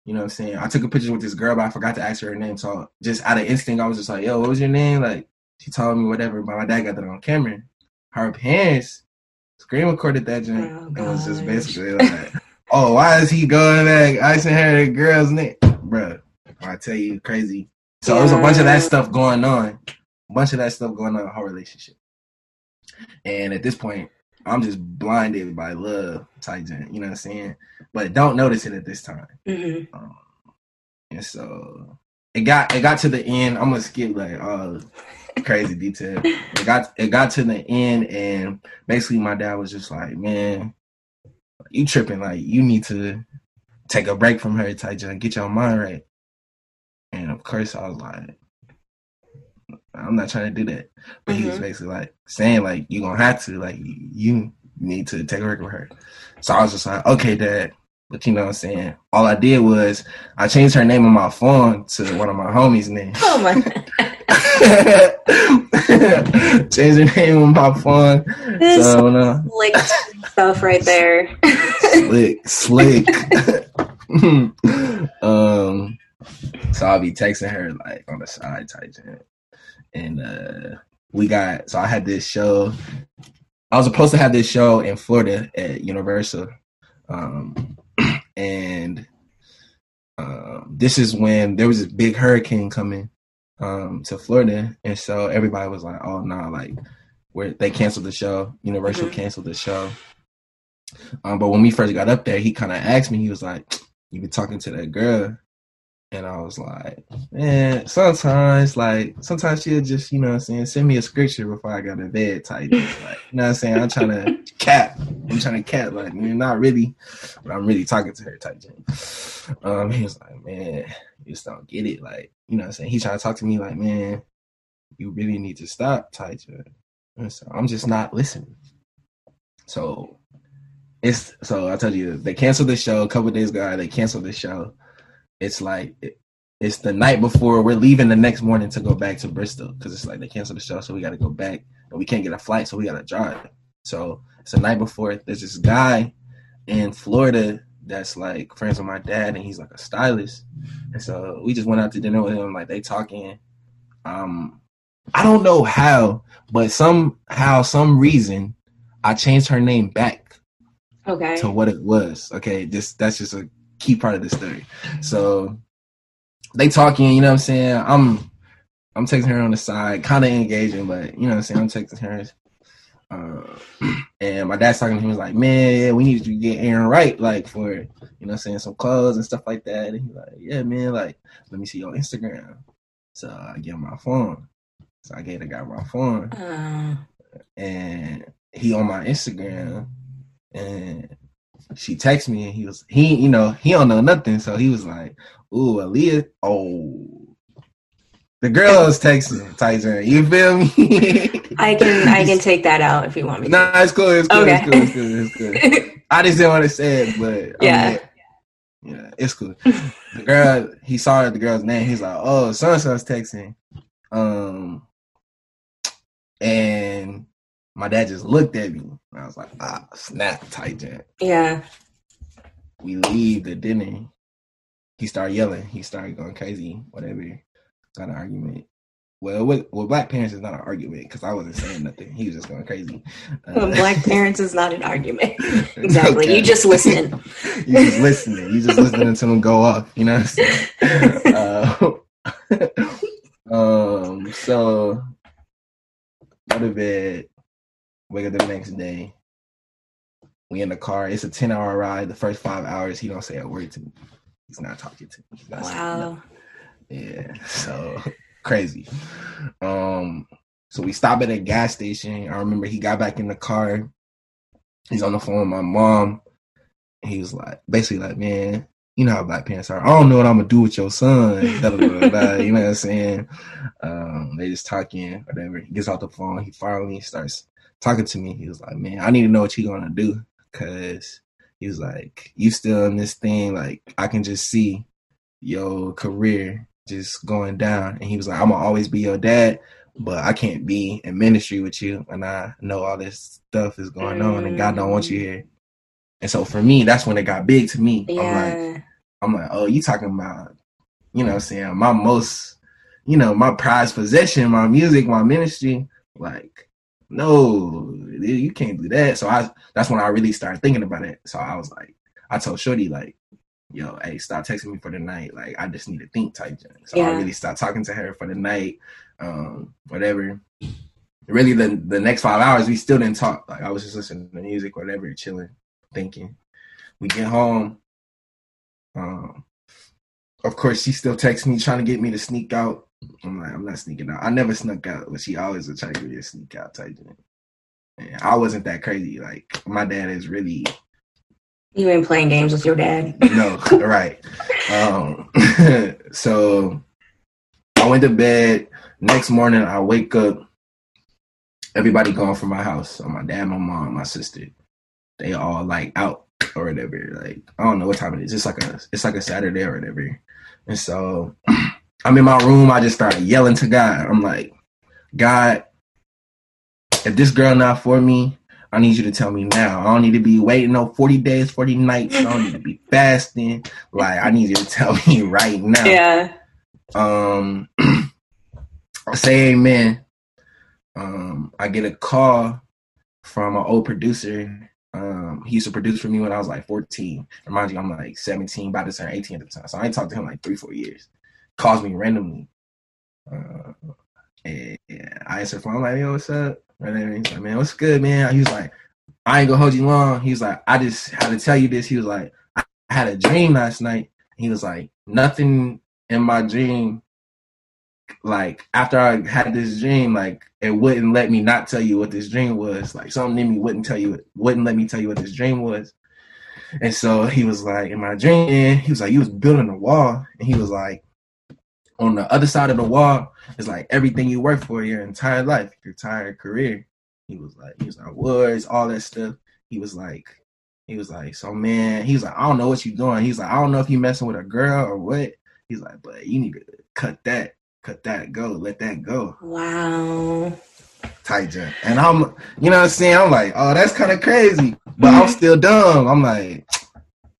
Speaker 2: you know what I'm saying, I took a picture with this girl, but I forgot to ask her her name. So just out of instinct, I was just like, yo, what was your name? Like she told me whatever, but my dad got that on camera. Her parents screen recorded that joint.
Speaker 1: Oh,
Speaker 2: and was just basically like, oh, why is he going back asking her girl's name? Bruh, I tell you, crazy. So it was a bunch of that stuff going on. A bunch of that stuff going on in her relationship. And at this point, I'm just blinded by love, joint, you know what I'm saying? But don't notice it at this time.
Speaker 1: Mhm.
Speaker 2: Um, and so it got it got to the end. I'm gonna skip like all crazy detail. It got it got to the end, and basically my dad was just like, "Man, you tripping? Like you need to take a break from her, Taija, and get your mind right." And of course, I was like, "I'm not trying to do that." But he was basically like saying, "Like you're gonna have to, like you need to take a break from her." So I was just like, "Okay, Dad." But you know what I'm saying? All I did was I changed her name on my phone to one of my homies' names.
Speaker 1: Oh my.
Speaker 2: changed her name on my phone.
Speaker 1: This
Speaker 2: So no,
Speaker 1: slick stuff right there.
Speaker 2: slick, slick. um, so I'll be texting her like on the side type shit. And uh we got so I had this show. I was supposed to have this show in Florida at Universal. Um and um this is when there was this big hurricane coming um to Florida and so everybody was like, Oh no, like where they canceled the show. Universal
Speaker 1: Mhm.
Speaker 2: canceled the show. Um, but when we first got up there, he kind of asked me. He was like, "You been talking to that girl?" And I was like, "Man, sometimes, like, sometimes she'll just, you know, what I'm saying, send me a scripture before I got to bed, type. Like, you know, what I'm saying, I'm trying to cap. I'm trying to cap, like, you're not really, but I'm really talking to her, type thing. Um, he was like, "Man, you just don't get it, like, you know, what I'm saying, he's trying to talk to me, like, man, you really need to stop, type. And so I'm just not listening. So it's so I told you they canceled the show a couple days ago. They canceled the show. It's like it, it's the night before we're leaving the next morning to go back to Bristol because it's like they canceled the show, so we got to go back and we can't get a flight, so we got to drive. So it's the night before. There's this guy in Florida that's like friends with my dad, and he's like a stylist, and so we just went out to dinner with him. Like they talking. Um, I don't know how, but somehow, some reason, I changed her name back
Speaker 1: Okay.
Speaker 2: to what it was. Okay, just that's just a key part of the story. So they talking, you know what I'm saying? I'm I'm texting her on the side, kind of engaging, but you know what I'm saying? I'm texting her. Uh, and my dad's talking to him, he's like, Man, yeah, we need to get Aaron right, like for you know what I'm saying, some clothes and stuff like that. And he's like, Yeah, man, like, let me see your Instagram. So I give him my phone. So I gave the guy my phone.
Speaker 1: Uh,
Speaker 2: and he on my Instagram and she texted me and he was he you know he don't know nothing. So he was like ooh Aaliyah? Oh. The girl is texting Tyson. You feel me?
Speaker 1: I can I can take that out if you want me.
Speaker 2: no nah, it's cool it's cool
Speaker 1: Okay.
Speaker 2: it's cool it's cool it's cool. I just didn't want to say it but
Speaker 1: Yeah.
Speaker 2: yeah it's cool. The girl he saw the girl's name. He's like oh so and so's texting. Um and my dad just looked at me and I was like ah snap Tyson
Speaker 1: Yeah.
Speaker 2: we leave the dinner. He started yelling. He started going crazy. Whatever. Got an argument. Well, with, with black parents, is not an argument because I wasn't saying nothing. He was just going crazy. Uh,
Speaker 1: Well, black parents is not an argument. Exactly.
Speaker 2: Okay.
Speaker 1: You just listen.
Speaker 2: you just listening. You just listening to them go off. You know what I'm saying? uh, um. So go to bed. Wake up the next day. We in the car. It's a ten hour ride. The first five hours, he don't say a word to me. He's not talking to me. He's not saying nothing.
Speaker 1: Wow.
Speaker 2: Yeah, so crazy. Um, so we stop at a gas station. I remember he got back in the car. He's on the phone with my mom. He was like, basically like, man, you know how black parents are. I don't know what I'm gonna do with your son. Da, da, da, da, da. you know what I'm saying? Um, they just talking, whatever. He gets off the phone. He finally starts talking to me. He was like, man, I need to know what you're gonna do, cause he was like, you still in this thing. Like I can just see your career just going down. And he was like, I'm gonna always be your dad, but I can't be in ministry with you. And I know all this stuff is going on and God don't want you mm. here. And so for me, that's when it got big to me. I'm like, I'm like, oh, you talking about, you know I'm saying, my most, you know, my prized possession, my music, my ministry. Like, no, you can't do that. So I that's when I really started thinking about it. So I was like, I told Shorty, like, yo, hey, stop texting me for the night. Like, I just need to think type thing. So I really stopped talking to her for the night. Um, whatever. Really the the next five hours we still didn't talk. Like I was just listening to music, whatever, chilling, thinking. We get home. Um of course she still texts me trying to get me to sneak out. I'm like, I'm not sneaking out. I never snuck out, but she always would try to get me to sneak out type thing. And I wasn't that crazy. Like my dad is really
Speaker 1: You ain't playing games with your dad.
Speaker 2: no, right. Um, so I went to bed. Next morning, I wake up. Everybody gone from my house. So my dad, my mom, my sister, they all like out or whatever. Like I don't know what time it is. It's like a it's like a Saturday or whatever. And so I'm in my room. I just started yelling to God. I'm like, God, if this girl not for me, I need you to tell me now. I don't need to be waiting no 40 days, 40 nights. I don't need to be fasting. Like I need you to tell me right now.
Speaker 1: Yeah.
Speaker 2: Um I say amen. Um I get a call from an old producer. Um he used to produce for me when I was like 14. Remind you, I'm like 17, about to turn 18 at the time. So I ain't talked to him like three, four years. Calls me randomly. Uh, and I answer phone. Like, yo, what's up? And he's like, man, what's good, man? He was like, I ain't gonna hold you long. He was like, I just had to tell you this. He was like, I had a dream last night. He was like, nothing in my dream, like after I had this dream, like it wouldn't let me not tell you what this dream was. Like something in me wouldn't tell you, wouldn't let me tell you what this dream was. And so he was like, in my dream, he was like, you was building a wall, and he was like, on the other side of the wall is like everything you work for your entire life, your entire career. He was like, he was like awards, all that stuff. He was like, he was like, so man, he was like, I don't know what you're doing. He's like, I don't know if you messing with a girl or what. He's like, but you need to cut that, cut that go, let that go.
Speaker 1: Wow.
Speaker 2: Tight jump. And I'm, you know what I'm saying? I'm like, oh, that's kind of crazy, but I'm mm-hmm. still dumb. I'm like,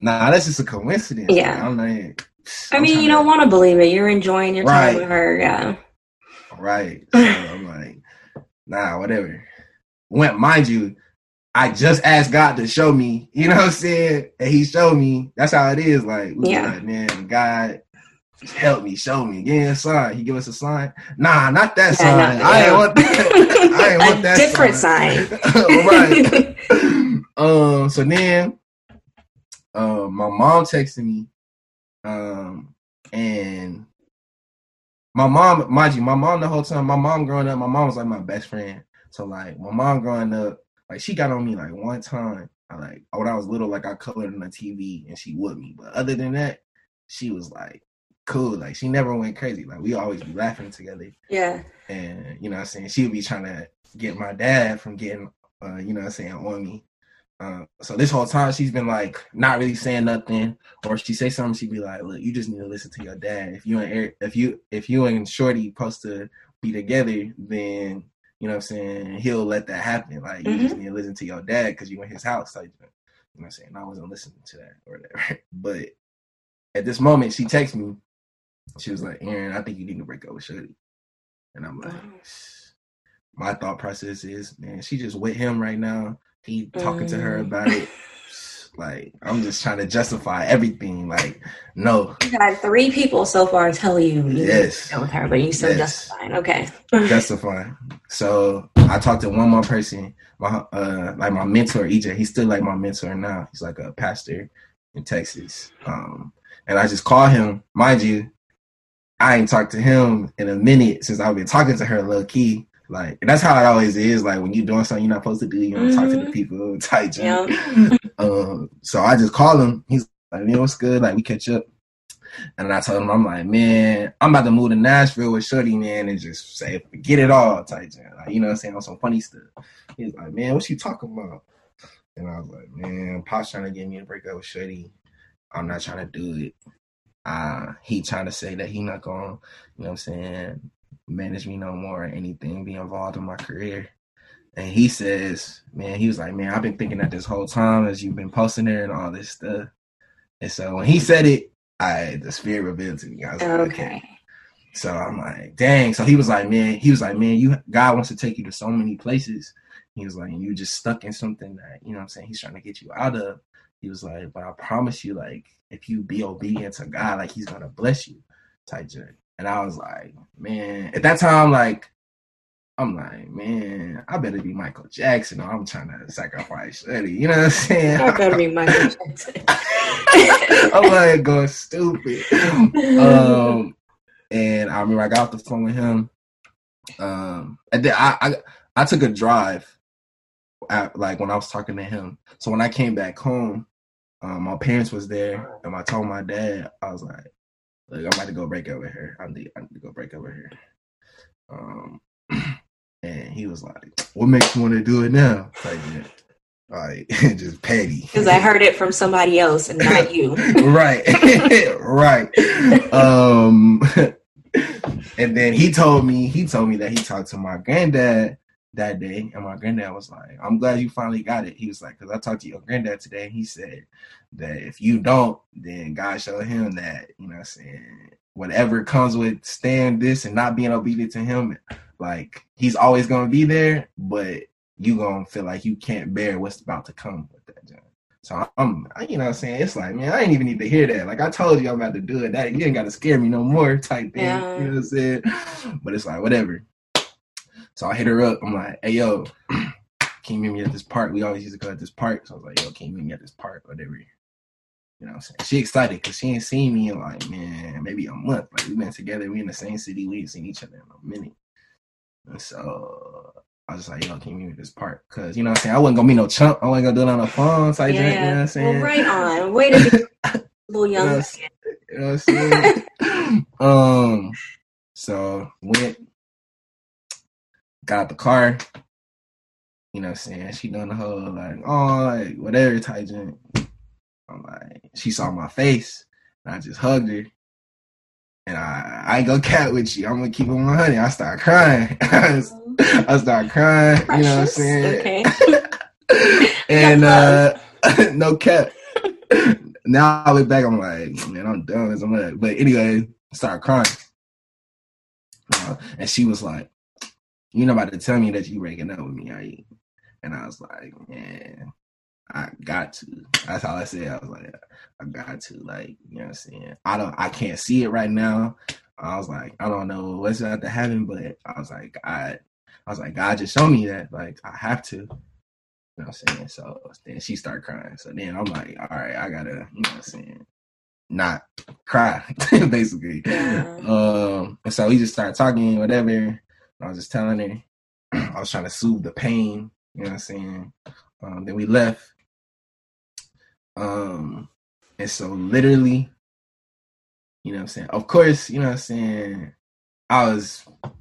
Speaker 2: nah, that's just a coincidence.
Speaker 1: Yeah.
Speaker 2: Like, I'm like,
Speaker 1: I mean, you don't want to believe it. You're enjoying your time with her. Yeah.
Speaker 2: Right. So I'm like, nah, whatever. Went, mind you, I just asked God to show me, you know what I'm saying? And he showed me. That's how it is. Like, we
Speaker 1: Yeah.
Speaker 2: like, man, God help me, show me. A sign. He give us a sign. Nah, not that
Speaker 1: Yeah,
Speaker 2: sign.
Speaker 1: not-
Speaker 2: I ain't want that. I ain't want that
Speaker 1: different
Speaker 2: sign.
Speaker 1: sign.
Speaker 2: right. um, so then um my mom texted me um and my mom, mind you, my mom the whole time, my mom growing up, my mom was like my best friend. So like my mom growing up, like she got on me like one time. I like when I was little, like I colored on the TV and she would me. But other than that, she was like cool. Like she never went crazy. Like we always be laughing together.
Speaker 1: Yeah.
Speaker 2: And you know what I'm saying? She would be trying to get my dad from getting uh, you know what I'm saying, on me. Uh, so this whole time she's been like not really saying nothing, or if she say something, she'd be like, "Look, you just need to listen to your dad. If you and Eric, if you if you and Shorty supposed to be together, then you know what I'm saying he'll let that happen. Like you mm-hmm. just need to listen to your dad because you in his house. Like, you know what I'm saying? I wasn't listening to that or whatever. But at this moment, she texts me. She was like, "Aaron, I think you need to break up with Shorty," and I'm like. My thought process is, man, she just with him right now he talking to her mm. about it. Like I'm just trying to justify everything. Like no,
Speaker 1: you had three people so far tell you, you
Speaker 2: yes
Speaker 1: with her, but you still yes. justifying. Okay,
Speaker 2: justifying. So I talked to one more person, my uh, like my mentor EJ. He's still like my mentor now. He's like a pastor in Texas. Um, and I just call him. Mind you, I ain't talked to him in a minute since I've been talking to her low key. Like that's how it always is. Like when you're doing something you're not supposed to do, you don't mm-hmm. talk to the mm-hmm. people tight. Yeah. um, so I just call him. He's like, "You know what's good?" Like we catch up, and I told him, "I'm like, man, I'm about to move to Nashville with Shorty, man, and just say forget it all, tight. Like you know what I'm saying on some funny stuff." He's like, "Man, what you talking about?" And I was like, "Man, Pop's trying to get me to break up with Shorty. I'm not trying to do it." Uh, he trying to say that he not gonna, you know what I'm saying, manage me no more or anything, be involved in my career. And he says, man, he was like, man, I've been thinking that this whole time as you've been posting there and all this stuff. And so when he said it, I the spirit revealed to me. I was
Speaker 1: okay. Like, okay.
Speaker 2: So I'm like, dang. So he was like, man, he was like, man, you God wants to take you to so many places. He was like, you just stuck in something that, you know I'm saying, he's trying to get you out of. He was like, but I promise you, like, if you be obedient to God, like he's gonna bless you, type journey. And I was like, man, at that time, like, I'm like, man, I better be Michael Jackson or I'm trying to sacrifice Eddie. You know what I'm saying?
Speaker 1: I better be Michael Jackson.
Speaker 2: I'm like going stupid. Um, and I remember I got off the phone with him. Um, and then I, I, I took a drive at, like when I was talking to him. So when I came back home, um, my parents was there and I told my dad, I was like, like I'm about to go break over here. I need, I need to go break over here. Um, and he was like, "What makes you want to do it now?" Like, like just petty.
Speaker 1: Because I heard it from somebody else and not you.
Speaker 2: right, right. Um, and then he told me, he told me that he talked to my granddad that day, and my granddad was like, "I'm glad you finally got it." He was like, "Cause I talked to your granddad today, and he said that if you don't, then God showed him that you know, I'm saying whatever comes with staying this and not being obedient to Him, like He's always gonna be there, but you gonna feel like you can't bear what's about to come with that." John. So I'm, you know, what I'm saying it's like, man, I ain't even need to hear that. Like I told you, I'm about to do it. That you ain't got to scare me no more, type thing. Yeah. You know what I'm saying? But it's like whatever. So I hit her up. I'm like, hey, yo, can you meet me at this park? We always used to go at this park. So I was like, yo, can you meet me at this park? Or whatever. You know what I'm saying? She excited because she ain't seen me in like, man, maybe a month. Like we've been together. We in the same city. We ain't seen each other in a minute. And so I was just like, yo, can you meet me this park? Cause you know what I'm saying? I wasn't gonna be no chump. I wasn't gonna do it on the phone. So I yeah. you know what I'm saying?
Speaker 1: Well, right on. Wait a minute. little young.
Speaker 2: you know what I'm saying? um, so went got the car. You know what I'm saying? She done the whole like, oh, like whatever type. I'm like, she saw my face and I just hugged her. And I, I ain't gonna cat with you. I'm gonna keep it 100. I start crying. I start crying. You know what I'm saying? Okay. and uh, no cap. now I look back, I'm like, man, I'm done as I'm But anyway, I started crying. Uh, and she was like, you're not about to tell me that you breaking up with me, are you? And I was like, man, I got to. That's all I said. I was like, I got to. Like, you know what I'm saying? I don't I can't see it right now. I was like, I don't know what's out to happen, but I was like, I I was like, God just showed me that. Like, I have to. You know what I'm saying? So then she started crying. So then I'm like, all right, I gotta, you know what I'm saying? not cry, basically. Yeah. Um, and so we just started talking, whatever. I was just telling her, I was trying to soothe the pain, you know what I'm saying? Um, then we left. Um, and so literally, you know what I'm saying? Of course, you know what I'm saying? I was a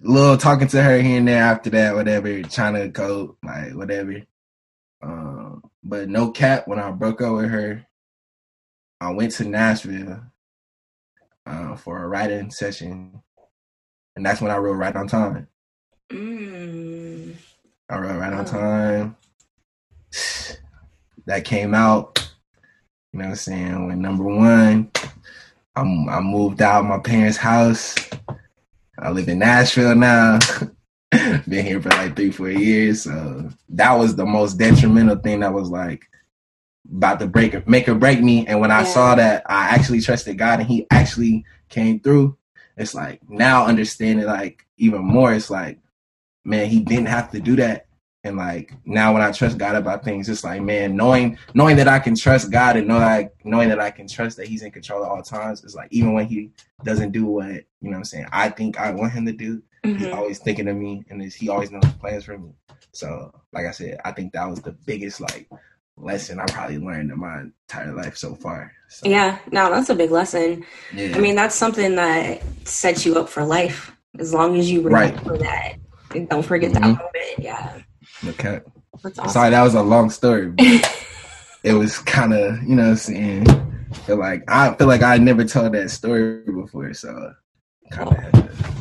Speaker 2: little talking to her here and there after that, whatever, trying to go, like, whatever. Um, but no cap, when I broke up with her, I went to Nashville uh, for a writing session, and that's when I wrote Right on Time. Mm. I wrote Right on Time. That came out, you know what I'm saying, when number one, I'm, I moved out my parents' house. I live in Nashville now. Been here for like three, four years. So that was the most detrimental thing that was like, about to break make or break me. And when I saw that I actually trusted God and He actually came through, it's like now understanding like even more. It's like, man, He didn't have to do that. And like now when I trust God about things, it's like, man, knowing knowing that I can trust God and know that knowing that I can trust that He's in control at all times, is like even when He doesn't do what, you know what I'm saying, I think I want him to do, mm-hmm. he's always thinking of me and he always knows plans for me. So like I said, I think that was the biggest like lesson I probably learned in my entire life so far. So.
Speaker 1: Yeah, no, that's a big lesson. Yeah. I mean, that's something that sets you up for life as long as you remember right. that. And don't forget mm-hmm. that moment. Yeah.
Speaker 2: Okay. That's awesome. Sorry, that was a long story. it was kind of, you know, what I'm saying. Feel like I feel like I never told that story before, so kind of had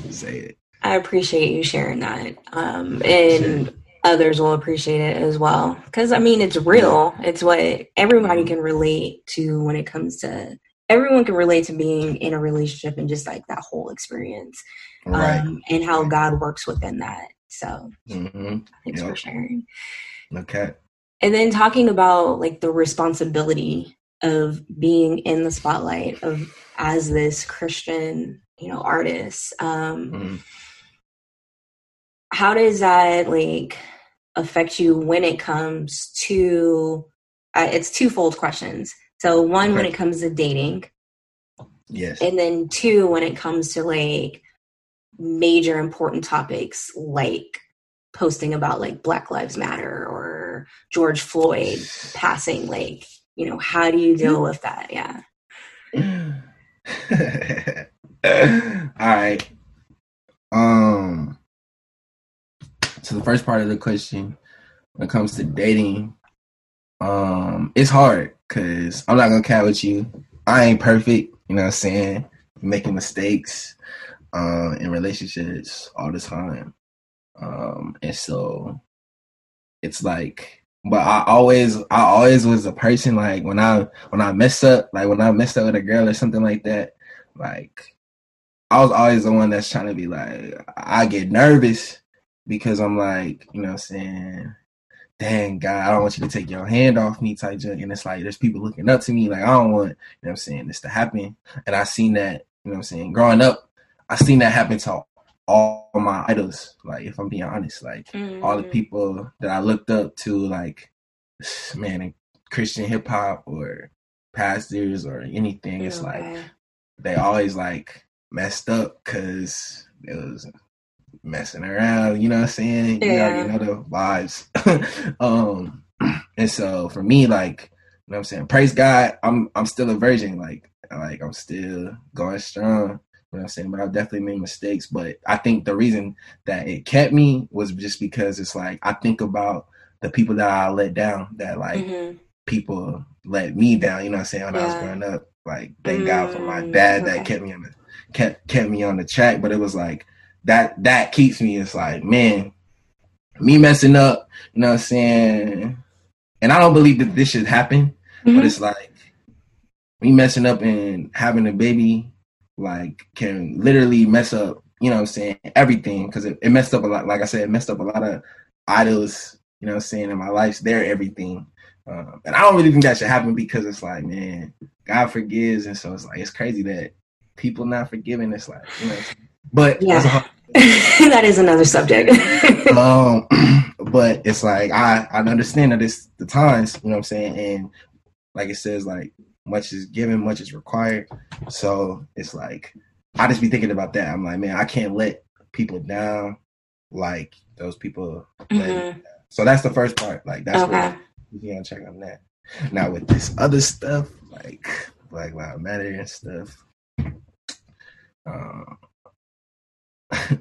Speaker 2: to say it.
Speaker 1: I appreciate you sharing that. Um, and others will appreciate it as well. Because I mean, it's real. It's what everybody can relate to when it comes to. Everyone can relate to being in a relationship and just like that whole experience, right. um, and how God works within that. So, mm-hmm. thanks yep. for sharing.
Speaker 2: Okay.
Speaker 1: And then talking about like the responsibility of being in the spotlight of as this Christian, you know, artist. Um, mm-hmm how does that like affect you when it comes to uh, it's twofold questions so one okay. when it comes to dating
Speaker 2: yes
Speaker 1: and then two when it comes to like major important topics like posting about like black lives matter or george floyd passing like you know how do you deal with that yeah
Speaker 2: all right um so the first part of the question, when it comes to dating, um, it's hard because I'm not gonna cat with you. I ain't perfect, you know what I'm saying? Making mistakes uh, in relationships all the time. Um, and so it's like but I always I always was a person like when I when I messed up, like when I messed up with a girl or something like that, like I was always the one that's trying to be like I get nervous because I'm like, you know I'm saying, dang God, I don't want you to take your hand off me type junk. And it's like there's people looking up to me, like I don't want, you know I'm saying, this to happen. And I seen that, you know I'm saying, growing up, I seen that happen to all my idols. Like if I'm being honest, like mm-hmm. all the mm. people that I looked up to, like man, in Christian hip hop or pastors or anything, it's okay. like they always like messed up because it was messing around, you know what I'm saying? Yeah. You already know the vibes. um and so for me, like, you know what I'm saying, praise God, I'm I'm still a virgin, like like I'm still going strong. You know what I'm saying? But I've definitely made mistakes. But I think the reason that it kept me was just because it's like I think about the people that I let down, that like mm-hmm. people let me down, you know what I'm saying, when yeah. I was growing up. Like thank mm-hmm. God for my mm, dad okay. that kept me on the kept kept me on the track. But it was like that that keeps me. It's like, man, me messing up, you know what I'm saying? And I don't believe that this should happen, mm-hmm. but it's like me messing up and having a baby, like, can literally mess up, you know what I'm saying, everything. Because it, it messed up a lot. Like I said, it messed up a lot of idols, you know what I'm saying, in my life. They're everything. Um, and I don't really think that should happen because it's like, man, God forgives. And so it's like, it's crazy that people not forgiving. It's like, you know, but
Speaker 1: yeah. that is another subject.
Speaker 2: um, but it's like I I understand that it's the times, you know what I'm saying, and like it says, like much is given, much is required. So it's like I just be thinking about that. I'm like, man, I can't let people down like those people. Mm-hmm. So that's the first part. Like that's okay. what you can check on that. Now with this other stuff, like Black Lives Matter and stuff. Uh,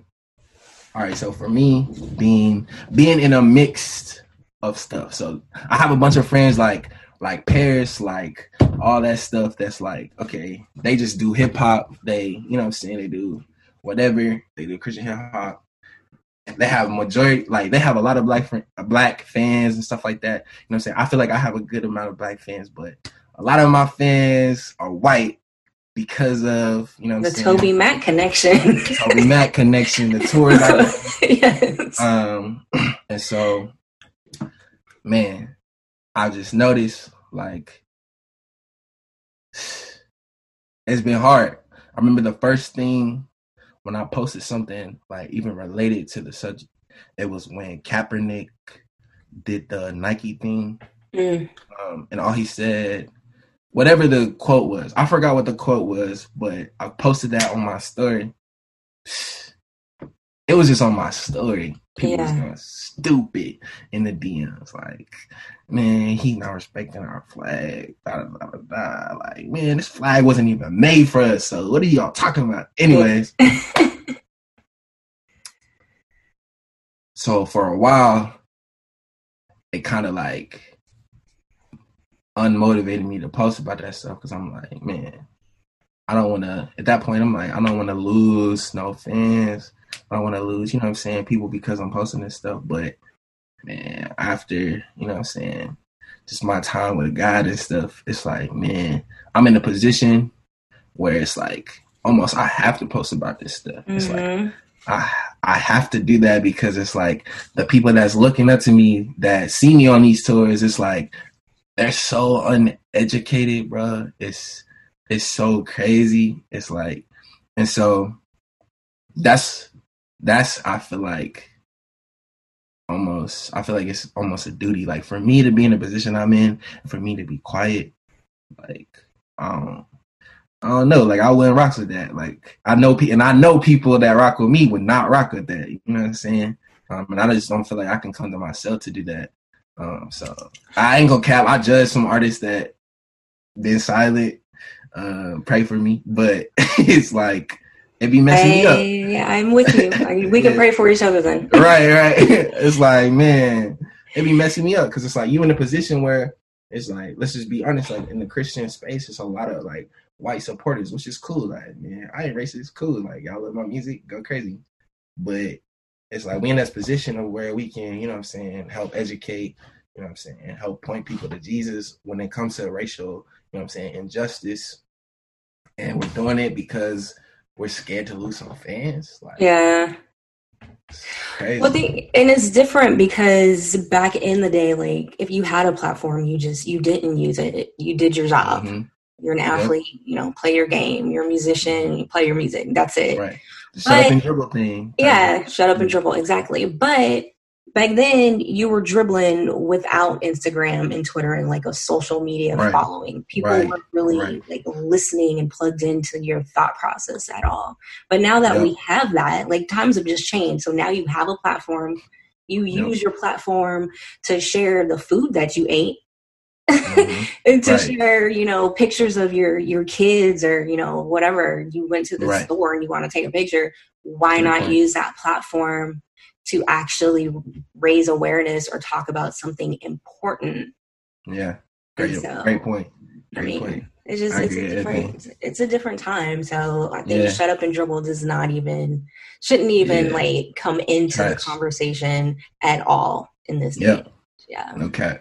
Speaker 2: all right, so for me, being being in a mixed of stuff. So I have a bunch of friends like like Parris, like all that stuff that's like, okay, they just do hip hop. They, you know I'm saying, they do whatever. They do Christian hip hop. They have majority like they have a lot of black black fans and stuff like that. You know I'm saying? I feel like I have a good amount of black fans, but a lot of my fans are white because of you know
Speaker 1: the Toby Mac connection.
Speaker 2: Toby Mac connection, the tours. yes. Um, and so, man, I just noticed like it's been hard. I remember the first thing when I posted something like even related to the subject, it was when Kaepernick did the Nike thing, mm. um, and all he said whatever the quote was. I forgot what the quote was, but I posted that on my story. It was just on my story. People yeah. going stupid in the DMs. Like, man, he's not respecting our flag. Blah, blah, blah, blah. Like, man, this flag wasn't even made for us. So what are y'all talking about? Anyways. so for a while, it kind of like unmotivated me to post about that stuff because I'm like, man, I don't want to. At that point, I'm like, I don't want to lose no fans. I want to lose, you know what I'm saying, people because I'm posting this stuff. But man, after you know what I'm saying, just my time with God and stuff, it's like, man, I'm in a position where it's like almost I have to post about this stuff. Mm-hmm. It's like mm-hmm. I I have to do that because it's like the people that's looking up to me that see me on these tours, it's like they're so uneducated, bro. It's it's so crazy. It's like, and so that's that's I feel like almost I feel like it's almost a duty. Like for me to be in the position I'm in, for me to be quiet, like um I don't know, like I wouldn't rock with that. Like I know, and I know people that rock with me would not rock with that. You know what I'm saying? Um, and I just don't feel like I can come to myself to do that. Um, so I ain't gonna cap. I judge some artists that been silent. Uh, pray for me, but it's like it be messing
Speaker 1: hey,
Speaker 2: me up.
Speaker 1: Yeah, I'm with you. we can pray for each other then.
Speaker 2: right, right. It's like man, it'd be messing me up because it's like you in a position where it's like let's just be honest. Like in the Christian space, it's a lot of like white supporters, which is cool. Like man, I ain't racist. Cool. Like y'all love my music, go crazy. But it's like we in this position of where we can, you know what I'm saying, help educate, you know what I'm saying, and help point people to Jesus when it comes to racial, you know what I'm saying, injustice. And we're doing it because we're scared to lose some fans.
Speaker 1: Like, yeah. Well, the, and it's different because back in the day, like if you had a platform, you just you didn't use it. You did your job. Mm-hmm. You're an athlete. You know, play your game. You're a musician. You play your music. That's it.
Speaker 2: Right. The shut but, up and dribble thing.
Speaker 1: Yeah, shut up and dribble. Exactly. But back then, you were dribbling without Instagram and Twitter and like a social media right. following. People right. weren't really right. like listening and plugged into your thought process at all. But now that yep. we have that, like times have just changed. So now you have a platform. You use your platform to share the food that you ate mm-hmm. and to share you know pictures of your your kids or you know whatever you went to the store and you want to take a picture why Good not point. use that platform to actually raise awareness or talk about something important
Speaker 2: yeah great, so, great point great I mean, point
Speaker 1: it's just it's a different it's a different time so i think yeah. shut up and dribble does not even shouldn't even yeah. like come into the conversation at all in this
Speaker 2: yep. yeah no cap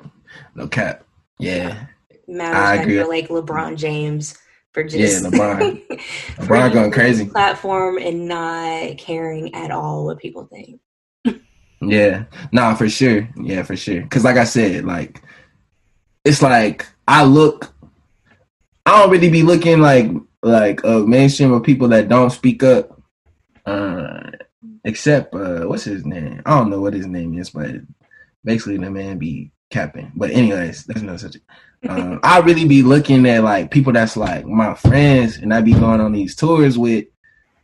Speaker 2: no cap yeah.
Speaker 1: Matters that you're like LeBron James for just
Speaker 2: yeah, LeBron. LeBron going crazy.
Speaker 1: Platform and not caring at all what people think.
Speaker 2: Yeah, nah, for sure. Yeah, for sure. Because like I said, like it's like I look. I don't really be looking like like a mainstream of people that don't speak up. Uh, except uh, what's his name? I don't know what his name is, but basically the man be capping. But anyways, that's another subject. Um, I really be looking at like people that's like my friends, and I be going on these tours with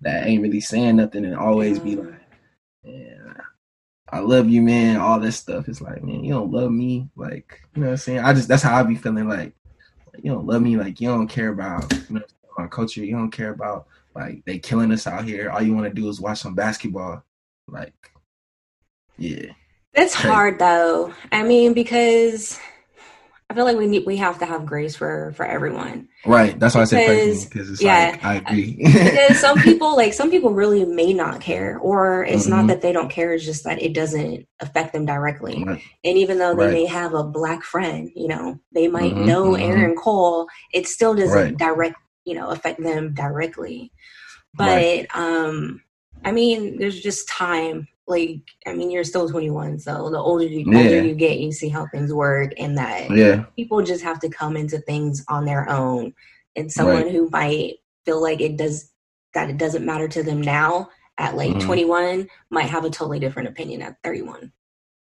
Speaker 2: that ain't really saying nothing, and always be like, "Yeah, I love you, man." All this stuff. It's like, man, you don't love me, like you know what I'm saying. I just that's how I be feeling like, you don't love me, like you don't care about you know, my culture. You don't care about like they killing us out here. All you want to do is watch some basketball. Like, yeah.
Speaker 1: It's hard though. I mean, because I feel like we need we have to have grace for for everyone.
Speaker 2: Right. That's why I say because it's yeah, like I agree.
Speaker 1: because some people like some people really may not care, or it's mm-hmm. not that they don't care. It's just that it doesn't affect them directly. Right. And even though they right. may have a black friend, you know, they might mm-hmm. know mm-hmm. Aaron Cole. It still doesn't right. direct you know affect them directly. But um, I mean, there's just time like I mean you're still 21, so the older you yeah. older you get, you see how things work, and that
Speaker 2: yeah.
Speaker 1: people just have to come into things on their own. And someone right. who might feel like it does that it doesn't matter to them now at like mm-hmm. 21 might have a totally different opinion at 31.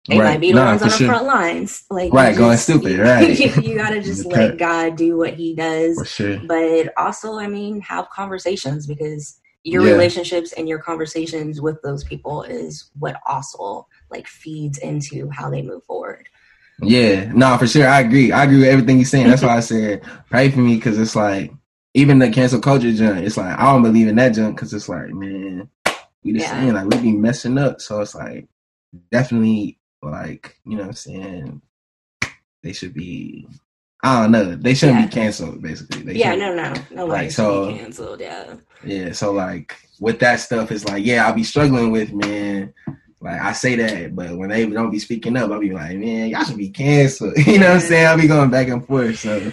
Speaker 1: They right. might be the nah, ones on the sure. front lines, like
Speaker 2: right, just, going stupid. You, right,
Speaker 1: you, you gotta just let God do what He does.
Speaker 2: Sure.
Speaker 1: But also, I mean, have conversations because your yeah. relationships and your conversations with those people is what also like feeds into how they move forward.
Speaker 2: Yeah, no, for sure. I agree. I agree with everything you're saying. That's why I said pray for me because it's like even the cancel culture junk. It's like I don't believe in that junk because it's like man, we just yeah. saying like we be messing up. So it's like definitely like you know what I'm saying they should be I don't know. They shouldn't yeah. be canceled, basically. They
Speaker 1: yeah, no, no, no like, so, canceled. Yeah,
Speaker 2: yeah. So like with that stuff, it's like yeah, I'll be struggling with man. Like I say that, but when they don't be speaking up, I'll be like, man, y'all should be canceled. you know what I'm saying? I'll be going back and forth. So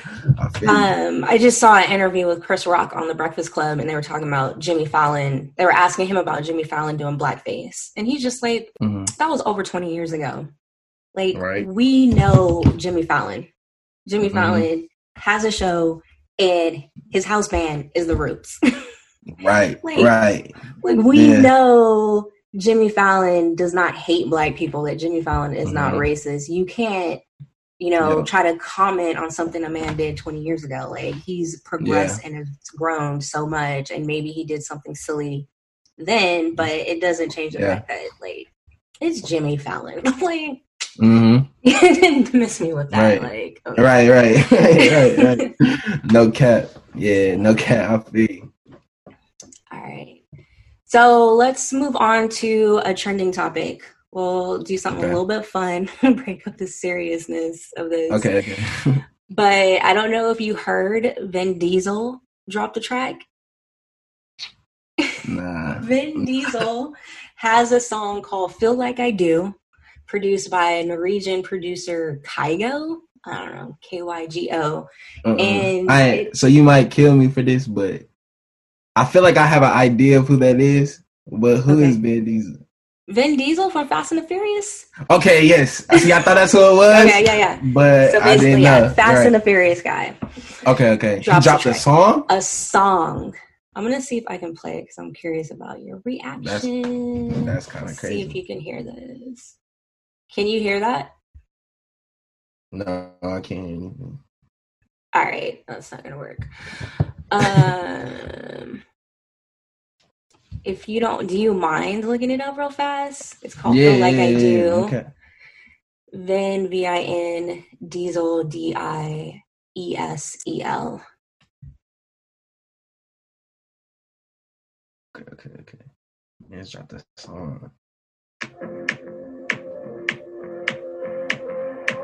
Speaker 1: I um, I just saw an interview with Chris Rock on the Breakfast Club, and they were talking about Jimmy Fallon. They were asking him about Jimmy Fallon doing blackface, and he's just like, mm-hmm. that was over 20 years ago. Like right. we know Jimmy Fallon. Jimmy mm-hmm. Fallon has a show and his house band is the Roots.
Speaker 2: right. Like, right.
Speaker 1: Like we yeah. know Jimmy Fallon does not hate black people, that Jimmy Fallon is mm-hmm. not racist. You can't, you know, yep. try to comment on something a man did 20 years ago. Like he's progressed yeah. and has grown so much and maybe he did something silly then, but it doesn't change the yeah. fact that like it's Jimmy Fallon. like
Speaker 2: Mm-hmm.
Speaker 1: You didn't miss me with that,
Speaker 2: right.
Speaker 1: like
Speaker 2: okay. right, right, right, right, right. no cap, yeah, no cap.
Speaker 1: All right, so let's move on to a trending topic. We'll do something okay. a little bit fun, break up the seriousness of this.
Speaker 2: Okay, okay.
Speaker 1: but I don't know if you heard Vin Diesel drop the track.
Speaker 2: Nah.
Speaker 1: Vin Diesel has a song called "Feel Like I Do." Produced by Norwegian producer Kygo. I don't know, K Y G O. Uh-uh. And
Speaker 2: I, it, so you might kill me for this, but I feel like I have an idea of who that is. But who okay. is Vin Diesel?
Speaker 1: Vin Diesel from Fast and the Furious.
Speaker 2: Okay, yes. See, I thought that's who it was.
Speaker 1: okay, yeah, yeah.
Speaker 2: But so I didn't yeah, know.
Speaker 1: Fast right. and the Furious guy.
Speaker 2: Okay, okay. Dropped he dropped a, a song.
Speaker 1: A song. I'm gonna see if I can play it because I'm curious about your reaction.
Speaker 2: That's, that's kind of crazy.
Speaker 1: See if you can hear this. Can you hear that?
Speaker 2: No, I can't hear anything.
Speaker 1: All right, that's not gonna work. um, if you don't, do you mind looking it up real fast? It's called yeah, Like yeah, I Do. Yeah, okay. Then V I N Diesel D I E S E L.
Speaker 2: Okay, okay, okay. Let's drop this song.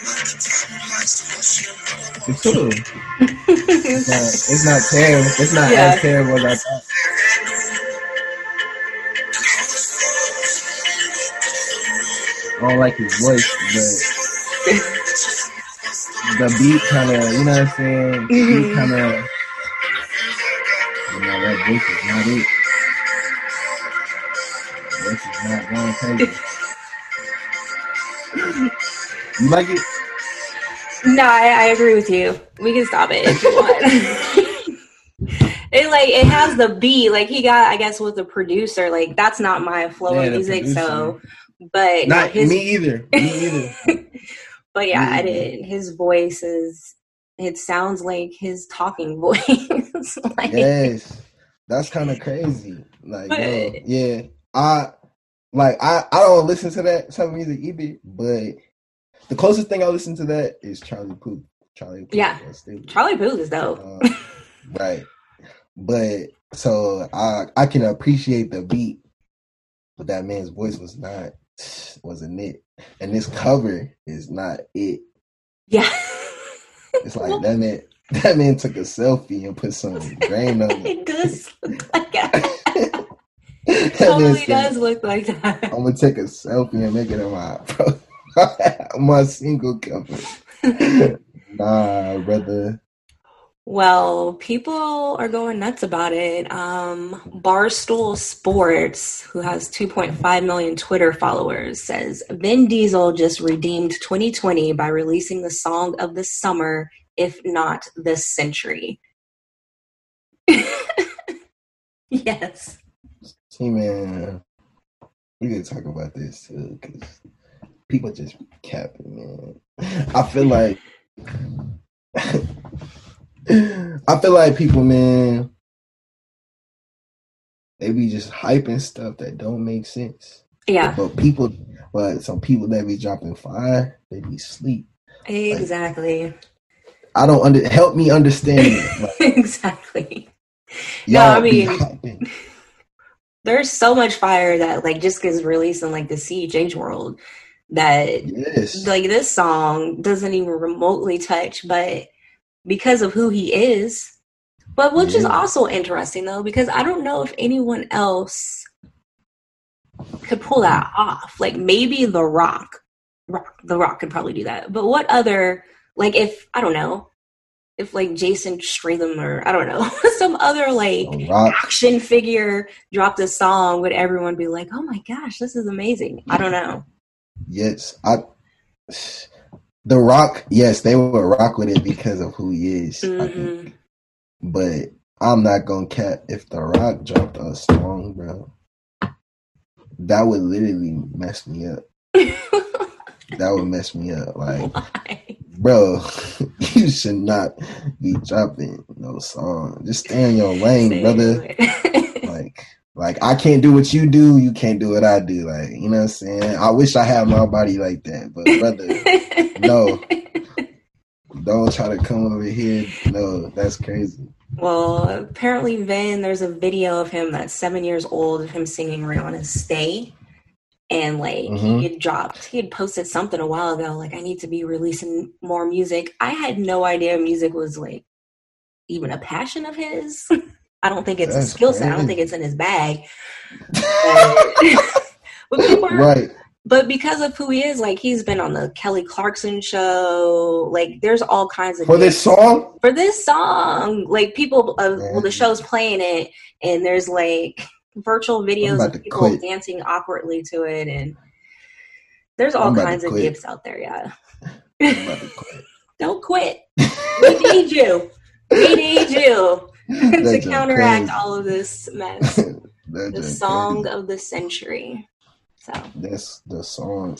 Speaker 2: It's true. it's, not, it's not terrible. It's not yeah. as terrible as I thought. I don't like his voice, but the beat kind of, you know what I'm saying?
Speaker 1: Mhm.
Speaker 2: Kind of, you know, that voice is not it. This is not going crazy. You like it?
Speaker 1: No, I, I agree with you. We can stop it if you want. it like it has the beat, like he got, I guess, with the producer. Like that's not my flow
Speaker 2: Yeah,
Speaker 1: of music, so. But
Speaker 2: Not
Speaker 1: his,
Speaker 2: me either. Me either.
Speaker 1: but yeah, I
Speaker 2: Mhm.
Speaker 1: did. His voice is. It sounds like his talking voice. like,
Speaker 2: yes, that's kind of crazy. Like, yo, yeah, I like I I don't listen to that type of music either, but the closest thing I listen to that is Charlie Puth. Charlie Puth.
Speaker 1: Yeah. Charlie Puth is dope.
Speaker 2: Um, right, but so I I can appreciate the beat, but that man's voice was not wasn't it, and this cover is not it.
Speaker 1: Yeah.
Speaker 2: It's like that man that man took a selfie and put some grain on it.
Speaker 1: it does look like that. Totally does look like that.
Speaker 2: I'm gonna take a selfie and make it a my pro- my single cover. nah, brother.
Speaker 1: Well, people are going nuts about it. Um, Barstool Sports, who has 2.5 million Twitter followers, says Vin Diesel just redeemed 2020 by releasing the song of the summer, if not the century. yes.
Speaker 2: See, man, we gotta talk about this too, because people just capping, man. I feel like I feel like people, man, they be just hyping stuff that don't make sense.
Speaker 1: Yeah,
Speaker 2: But people, but some people that be dropping fire, they be sleep.
Speaker 1: exactly.
Speaker 2: I don't under help me understand it. Like,
Speaker 1: exactly.
Speaker 2: y'all
Speaker 1: I mean- There's so much fire that like just gets released in like the CJ world that
Speaker 2: Yes.
Speaker 1: like this song doesn't even remotely touch, but because of who he is. But which is also interesting though, because I don't know if anyone else could pull that off. Like maybe The Rock, Rock, The Rock could probably do that. But what other like if I don't know if like Jason Statham or I don't know some other like action figure dropped a song, would everyone be like, "Oh my gosh, this is amazing"? I don't know.
Speaker 2: Yes. I The Rock, yes, they will rock with it because of who he is. I think.
Speaker 1: Mhm.
Speaker 2: But I'm not gonna cap if The Rock dropped a song, bro. That would literally mess me up. That would mess me up. Like,
Speaker 1: Why?
Speaker 2: bro, you should not be dropping no song. Just stay in your lane, brother. Like, like I can't do what you do, you can't do what I do. Like, you know what I'm saying? I wish I had my body like that, but brother, no. don't try to come over here. No, that's crazy.
Speaker 1: Well, apparently, Vin, there's a video of him that's seven years old of him singing Rihanna's Stay. And like
Speaker 2: Mhm.
Speaker 1: he had dropped, he had posted something a while ago, like, I need to be releasing more music. I had no idea music was like even a passion of his. I don't think it's a skill set. I don't think it's in his bag. But, people are
Speaker 2: Right.
Speaker 1: But because of who he is, like he's been on the Kelly Clarkson show. Like there's all kinds of
Speaker 2: For this song?
Speaker 1: for this song. Like people, uh, well, the show's playing it, and there's like virtual videos of people
Speaker 2: quit.
Speaker 1: dancing awkwardly to it, and there's all
Speaker 2: I'm about to
Speaker 1: kinds of gifts out there. Yeah,
Speaker 2: I'm about to quit.
Speaker 1: don't quit. We need you. We need you to counteract
Speaker 2: crazy.
Speaker 1: all of this mess. The song
Speaker 2: crazy.
Speaker 1: of the century. So
Speaker 2: That's the song.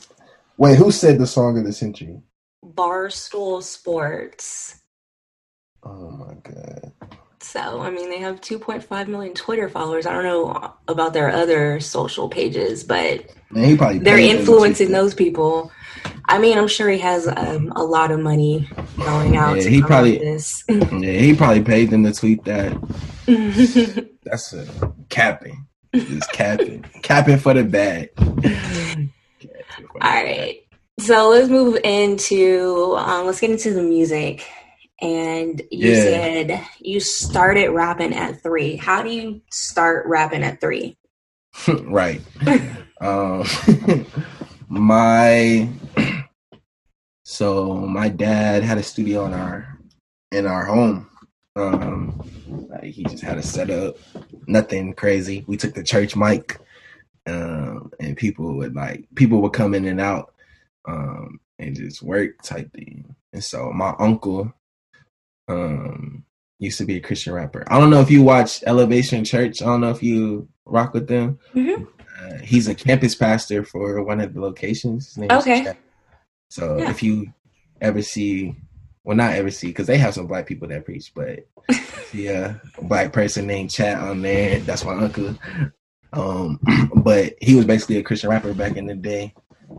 Speaker 2: Wait, who said the song of the century?
Speaker 1: Barstool Sports.
Speaker 2: Oh my god.
Speaker 1: So, I mean, they have 2.5 million Twitter followers. I don't know about their other social pages, but
Speaker 2: Man,
Speaker 1: they're
Speaker 2: paid them to
Speaker 1: influencing those people. I mean, I'm sure he has um, a lot of money going out.
Speaker 2: Yeah, he probably-
Speaker 1: this.
Speaker 2: Yeah, he probably paid them to tweet that. That's a capping. Just capping. capping for the bag. Capping for the
Speaker 1: All right. So let's move into um, let's get into the music. And you
Speaker 2: Yeah.
Speaker 1: said you started rapping at three. How do you start rapping at three?
Speaker 2: right. Um, my So my dad had a studio in our in our home. Um, like he just had a setup, nothing crazy. We took the church mic, um, and people would like people would come in and out, um, and just work type thing. And so my uncle, um, used to be a Christian rapper. I don't know if you watch Elevation Church. I don't know if you rock with them. Mm-hmm. Uh, he's a campus pastor for one of the locations.
Speaker 1: okay.
Speaker 2: So yeah. if you ever see, well, not ever see, because they have some black people that preach, but yeah, a black person named Chat on there. That's my uncle. Um, but he was basically a Christian rapper back in the day.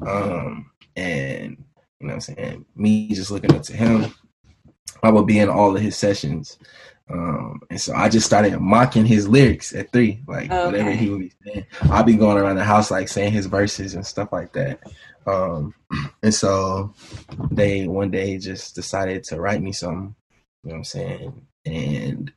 Speaker 2: Um, and you know what I'm saying? Me just looking up to him. I would be in all of his sessions. Um, and so I just started mocking his lyrics at three, like okay. whatever he would be saying. I'd be going around the house like saying his verses and stuff like that. Um, and so they one day just decided to write me something, you know what I'm saying? And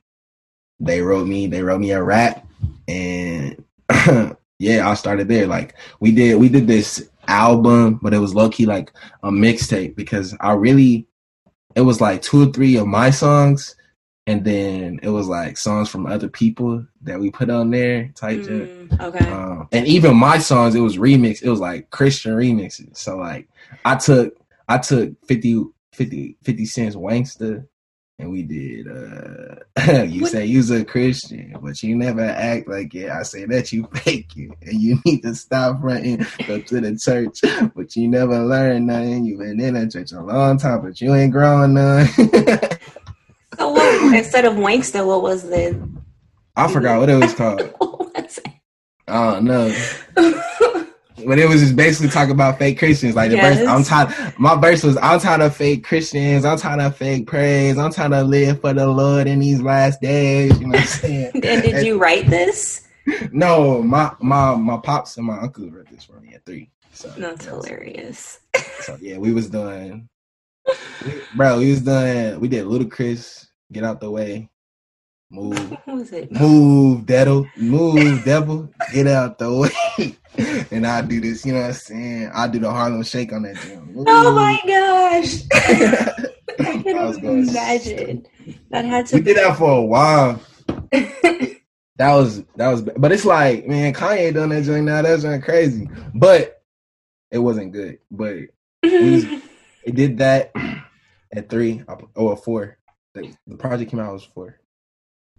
Speaker 2: they wrote me, they wrote me a rap and yeah, I started there. Like we did we did this album, but it was low key like a mixtape because I really it was like two or three of my songs and then it was like songs from other people that we put on there type mm,
Speaker 1: okay.
Speaker 2: Um, and even my songs it was remix it was like christian remixes. So like i took i took 50 50 50 Cent's Wanksta and we did uh you what? say you's a christian but you never act like it i say that you fake it and you need to stop running go to the church but you never learn nothing you've been in a church a long time but you ain't growing none
Speaker 1: So what, instead of Wanksta, what was the?
Speaker 2: I forgot what it was called. I don't know. But it was just basically talking about fake Christians. Like the yes. verse, I'm tired. My verse was, I'm tired of fake Christians. I'm tired of fake praise. I'm trying to live for the Lord in these last days. You know what I'm saying?
Speaker 1: and did and, you write this?
Speaker 2: No, my my my pops and my uncle wrote this for me at three. So
Speaker 1: that's hilarious.
Speaker 2: So yeah, we was doing bro, we was doing. We did Ludacris, get out the way, move, move, devil, move, devil, get out the way. and I do this, you know what I'm saying? I do the Harlem Shake on that
Speaker 1: gym. Oh my gosh! I can only imagine that had to.
Speaker 2: We did that for a while. that was that was, but it's like, man, Kanye done that joint now. That's joint crazy, but it wasn't good. But was, it did that at three or four. The, the project came out was four.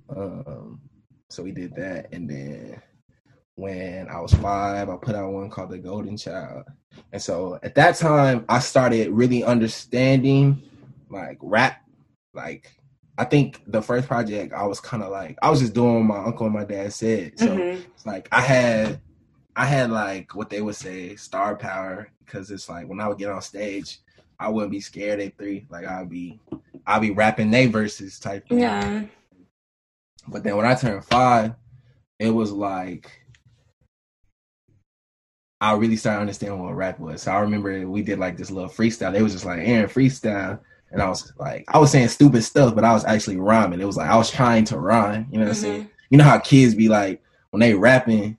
Speaker 2: Um, so we did that, and then when I was five, I put out one called The Golden Child. And so at that time, I started really understanding like rap. Like, I think the first project, I was kind of like, I was just doing what my uncle and my dad said. So mm-hmm. it's like, I had, I had like what they would say star power because it's like when I would get on stage, I wouldn't be scared at three. Like I'd be I'd be rapping they verses type
Speaker 1: thing. Yeah.
Speaker 2: But then when I turned five, it was like I really started understanding what rap was. So I remember we did like this little freestyle. It was just like Aaron freestyle. And I was like, I was saying stupid stuff, but I was actually rhyming. It was like I was trying to rhyme. You know what mm-hmm. I'm saying? You know how kids be like when they rapping,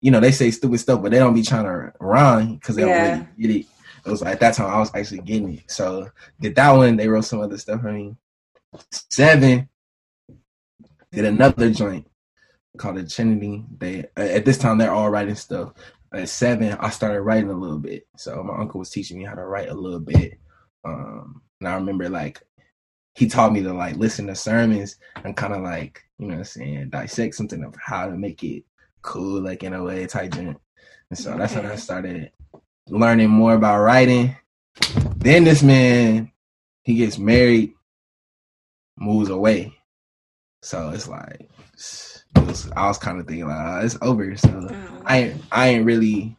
Speaker 2: you know, they say stupid stuff, but they don't be trying to rhyme because they yeah. don't really get it it was like at that time I was actually getting it. So did that one. They wrote some other stuff for me. Seven did another joint called the Trinity. They at this time they're all writing stuff. At seven, I started writing a little bit. So my uncle was teaching me how to write a little bit. Um, and I remember like he taught me to like listen to sermons and kind of like you know what I'm saying dissect something of how to make it cool, like in a way type joint. And so that's when I started learning more about writing. Then this man, he gets married, moves away. So it's like it was, I was kind of thinking like oh, it's over. So. I I ain't really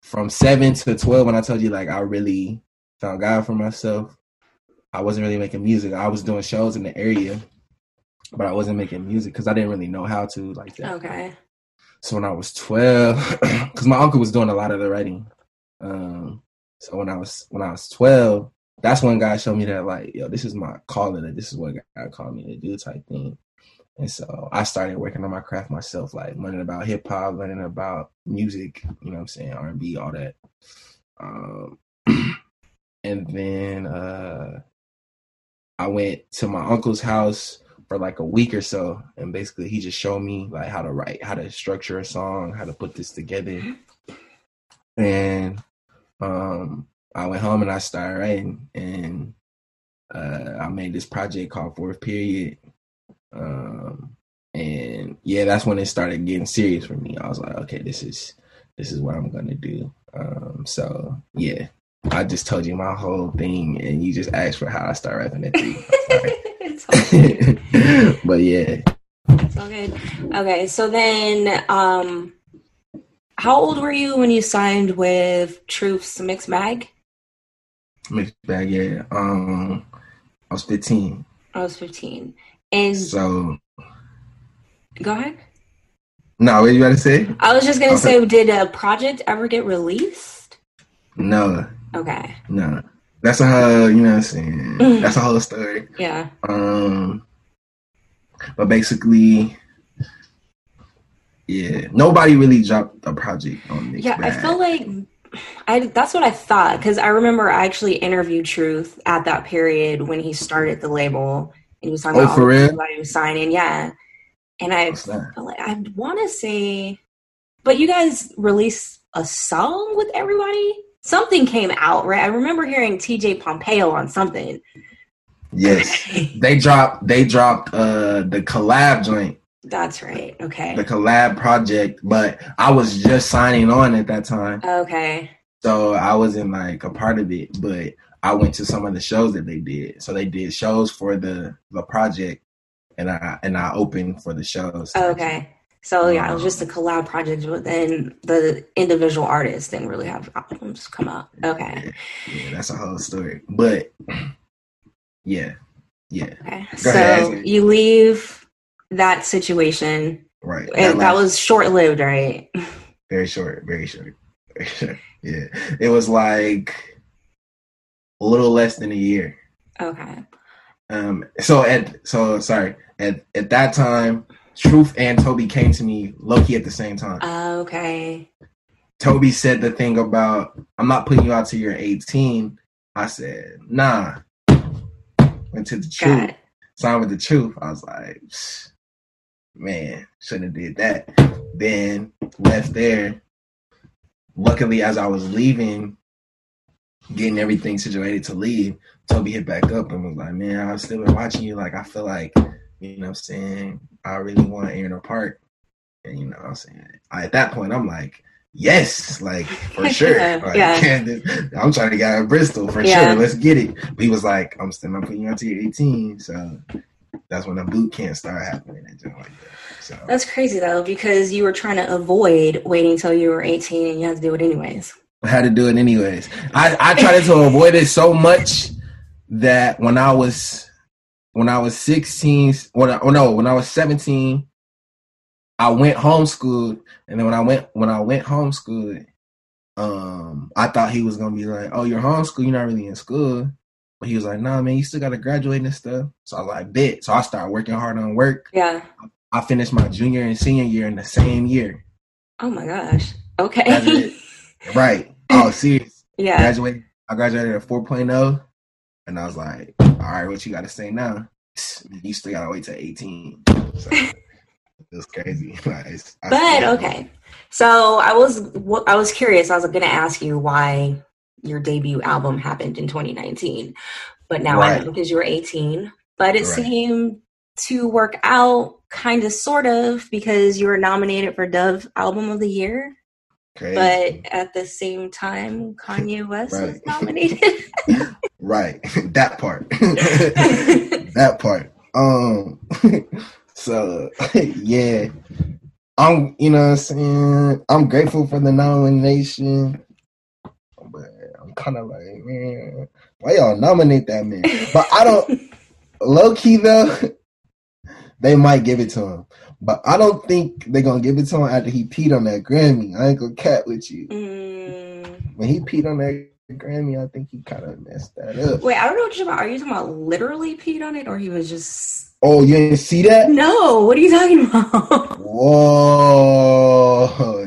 Speaker 2: from seven to twelve when I told you like I really found God for myself. I wasn't really making music. I was doing shows in the area, but I wasn't making music because I didn't really know how to like that.
Speaker 1: Okay.
Speaker 2: So when I was 12, because my uncle was doing a lot of the writing. Um, so when I was when I was 12, that's when God showed me that like, yo, this is my calling. This is what God called me to do type thing. And so I started working on my craft myself, like learning about hip hop, learning about music, you know what I'm saying, R and B, all that. Um, and and then uh, I went to my uncle's house for like a week or so, and basically he just showed me like how to write, how to structure a song, how to put this together, and um, I went home and I started writing, and uh, I made this project called Fourth Period. Um, and yeah, that's when it started getting serious for me. I was like, okay, this is this is what I'm gonna do. Um, so yeah, I just told you my whole thing, and you just asked for how I start rapping at three. but yeah,
Speaker 1: it's all good. Okay, so then, um, how old were you when you signed with Truth's Mix Bag?
Speaker 2: Mixed Bag, yeah. Um, I was 15.
Speaker 1: I was 15, and
Speaker 2: so
Speaker 1: go ahead.
Speaker 2: No, what you about to say?
Speaker 1: I was just gonna okay. say, did a project ever get released?
Speaker 2: No.
Speaker 1: Okay.
Speaker 2: No. That's a whole, you know what I'm saying? That's a whole story.
Speaker 1: Yeah.
Speaker 2: Um but basically yeah, nobody really dropped a project on
Speaker 1: this. Yeah, bag. I feel like I that's what I thought because I remember I actually interviewed Truth at that period when he started the label and he was talking
Speaker 2: oh,
Speaker 1: about
Speaker 2: for real?
Speaker 1: everybody was signing. Yeah, and I like I want to say, but you guys released a song with everybody. Something came out, right? I remember hearing TJ Pompeo on something.
Speaker 2: Yes, they dropped. They dropped uh the collab joint.
Speaker 1: That's right. Okay.
Speaker 2: The collab project, but I was just signing on at that time.
Speaker 1: Okay.
Speaker 2: So I wasn't like a part of it, but I went to some of the shows that they did. So they did shows for the the project, and I and I opened for the shows.
Speaker 1: Oh, okay. So yeah, it was uh-huh. just a collab project, but then the individual artists didn't really have albums come out. Okay.
Speaker 2: Yeah, yeah that's a whole story. But yeah. Yeah.
Speaker 1: Okay. Go so ahead. you leave that situation.
Speaker 2: Right.
Speaker 1: That, that was short lived, right?
Speaker 2: Very short, very short. yeah. It was like a little less than a year.
Speaker 1: Okay.
Speaker 2: Um so at so sorry. At at that time Truth and Toby came to me Loki at the same time.
Speaker 1: okay.
Speaker 2: Toby said the thing about I'm not putting you out till you're 18. I said, nah. Went to the truth. Signed with the truth. I was like, man, shouldn't have did that. Then left there. Luckily, as I was leaving, getting everything situated to leave, Toby hit back up and was like, man, I've still been watching you. Like, I feel like you know what I'm saying? I really want Aaron apart. And you know what I'm saying? I, at that point, I'm like, yes, like for sure. like,
Speaker 1: yeah.
Speaker 2: I'm trying to get out of Bristol for yeah. sure. Let's get it. But he was like, I'm still not putting you until you're 18. So that's when the boot camp started happening and like that. So
Speaker 1: that's crazy though, because you were trying to avoid waiting until you were 18 and you had to do it anyways.
Speaker 2: I had to do it anyways. I, I tried to avoid it so much that when I was when I was 16, when I, oh no, when I was 17, I went homeschooled, and then when I went when I went homeschooled, um, I thought he was gonna be like, "Oh, you're homeschooled, you're not really in school," but he was like, "Nah, man, you still gotta graduate and stuff." So I was like, "Bet." So I started working hard on work.
Speaker 1: Yeah.
Speaker 2: I finished my junior and senior year in the same year.
Speaker 1: Oh my gosh. Okay.
Speaker 2: right. Oh, serious.
Speaker 1: Yeah.
Speaker 2: Graduate. I graduated at 4.0. And I was like, all right, what you got to say now? You still got to wait till 18. So it was crazy.
Speaker 1: but okay. So I was I was curious. I was going to ask you why your debut album happened in 2019, but now right. I know because you were 18. But it right. seemed to work out kind of sort of because you were nominated for Dove Album of the Year. Crazy. But at the same time, Kanye West right. was nominated.
Speaker 2: right, that part. that part. Um. so yeah, I'm. You know, what I'm saying I'm grateful for the nomination, kind of like, man, why y'all nominate that man? But I don't. low key though, they might give it to him. But I don't think they're gonna give it to him after he peed on that Grammy. I ain't gonna cat with you.
Speaker 1: Mm.
Speaker 2: When he peed on that Grammy, I think he kind of messed that up.
Speaker 1: Wait, I don't know what you're talking about. Are you talking about literally peed on it, or he was just?
Speaker 2: Oh, you didn't see that?
Speaker 1: No. What are you talking about?
Speaker 2: Whoa!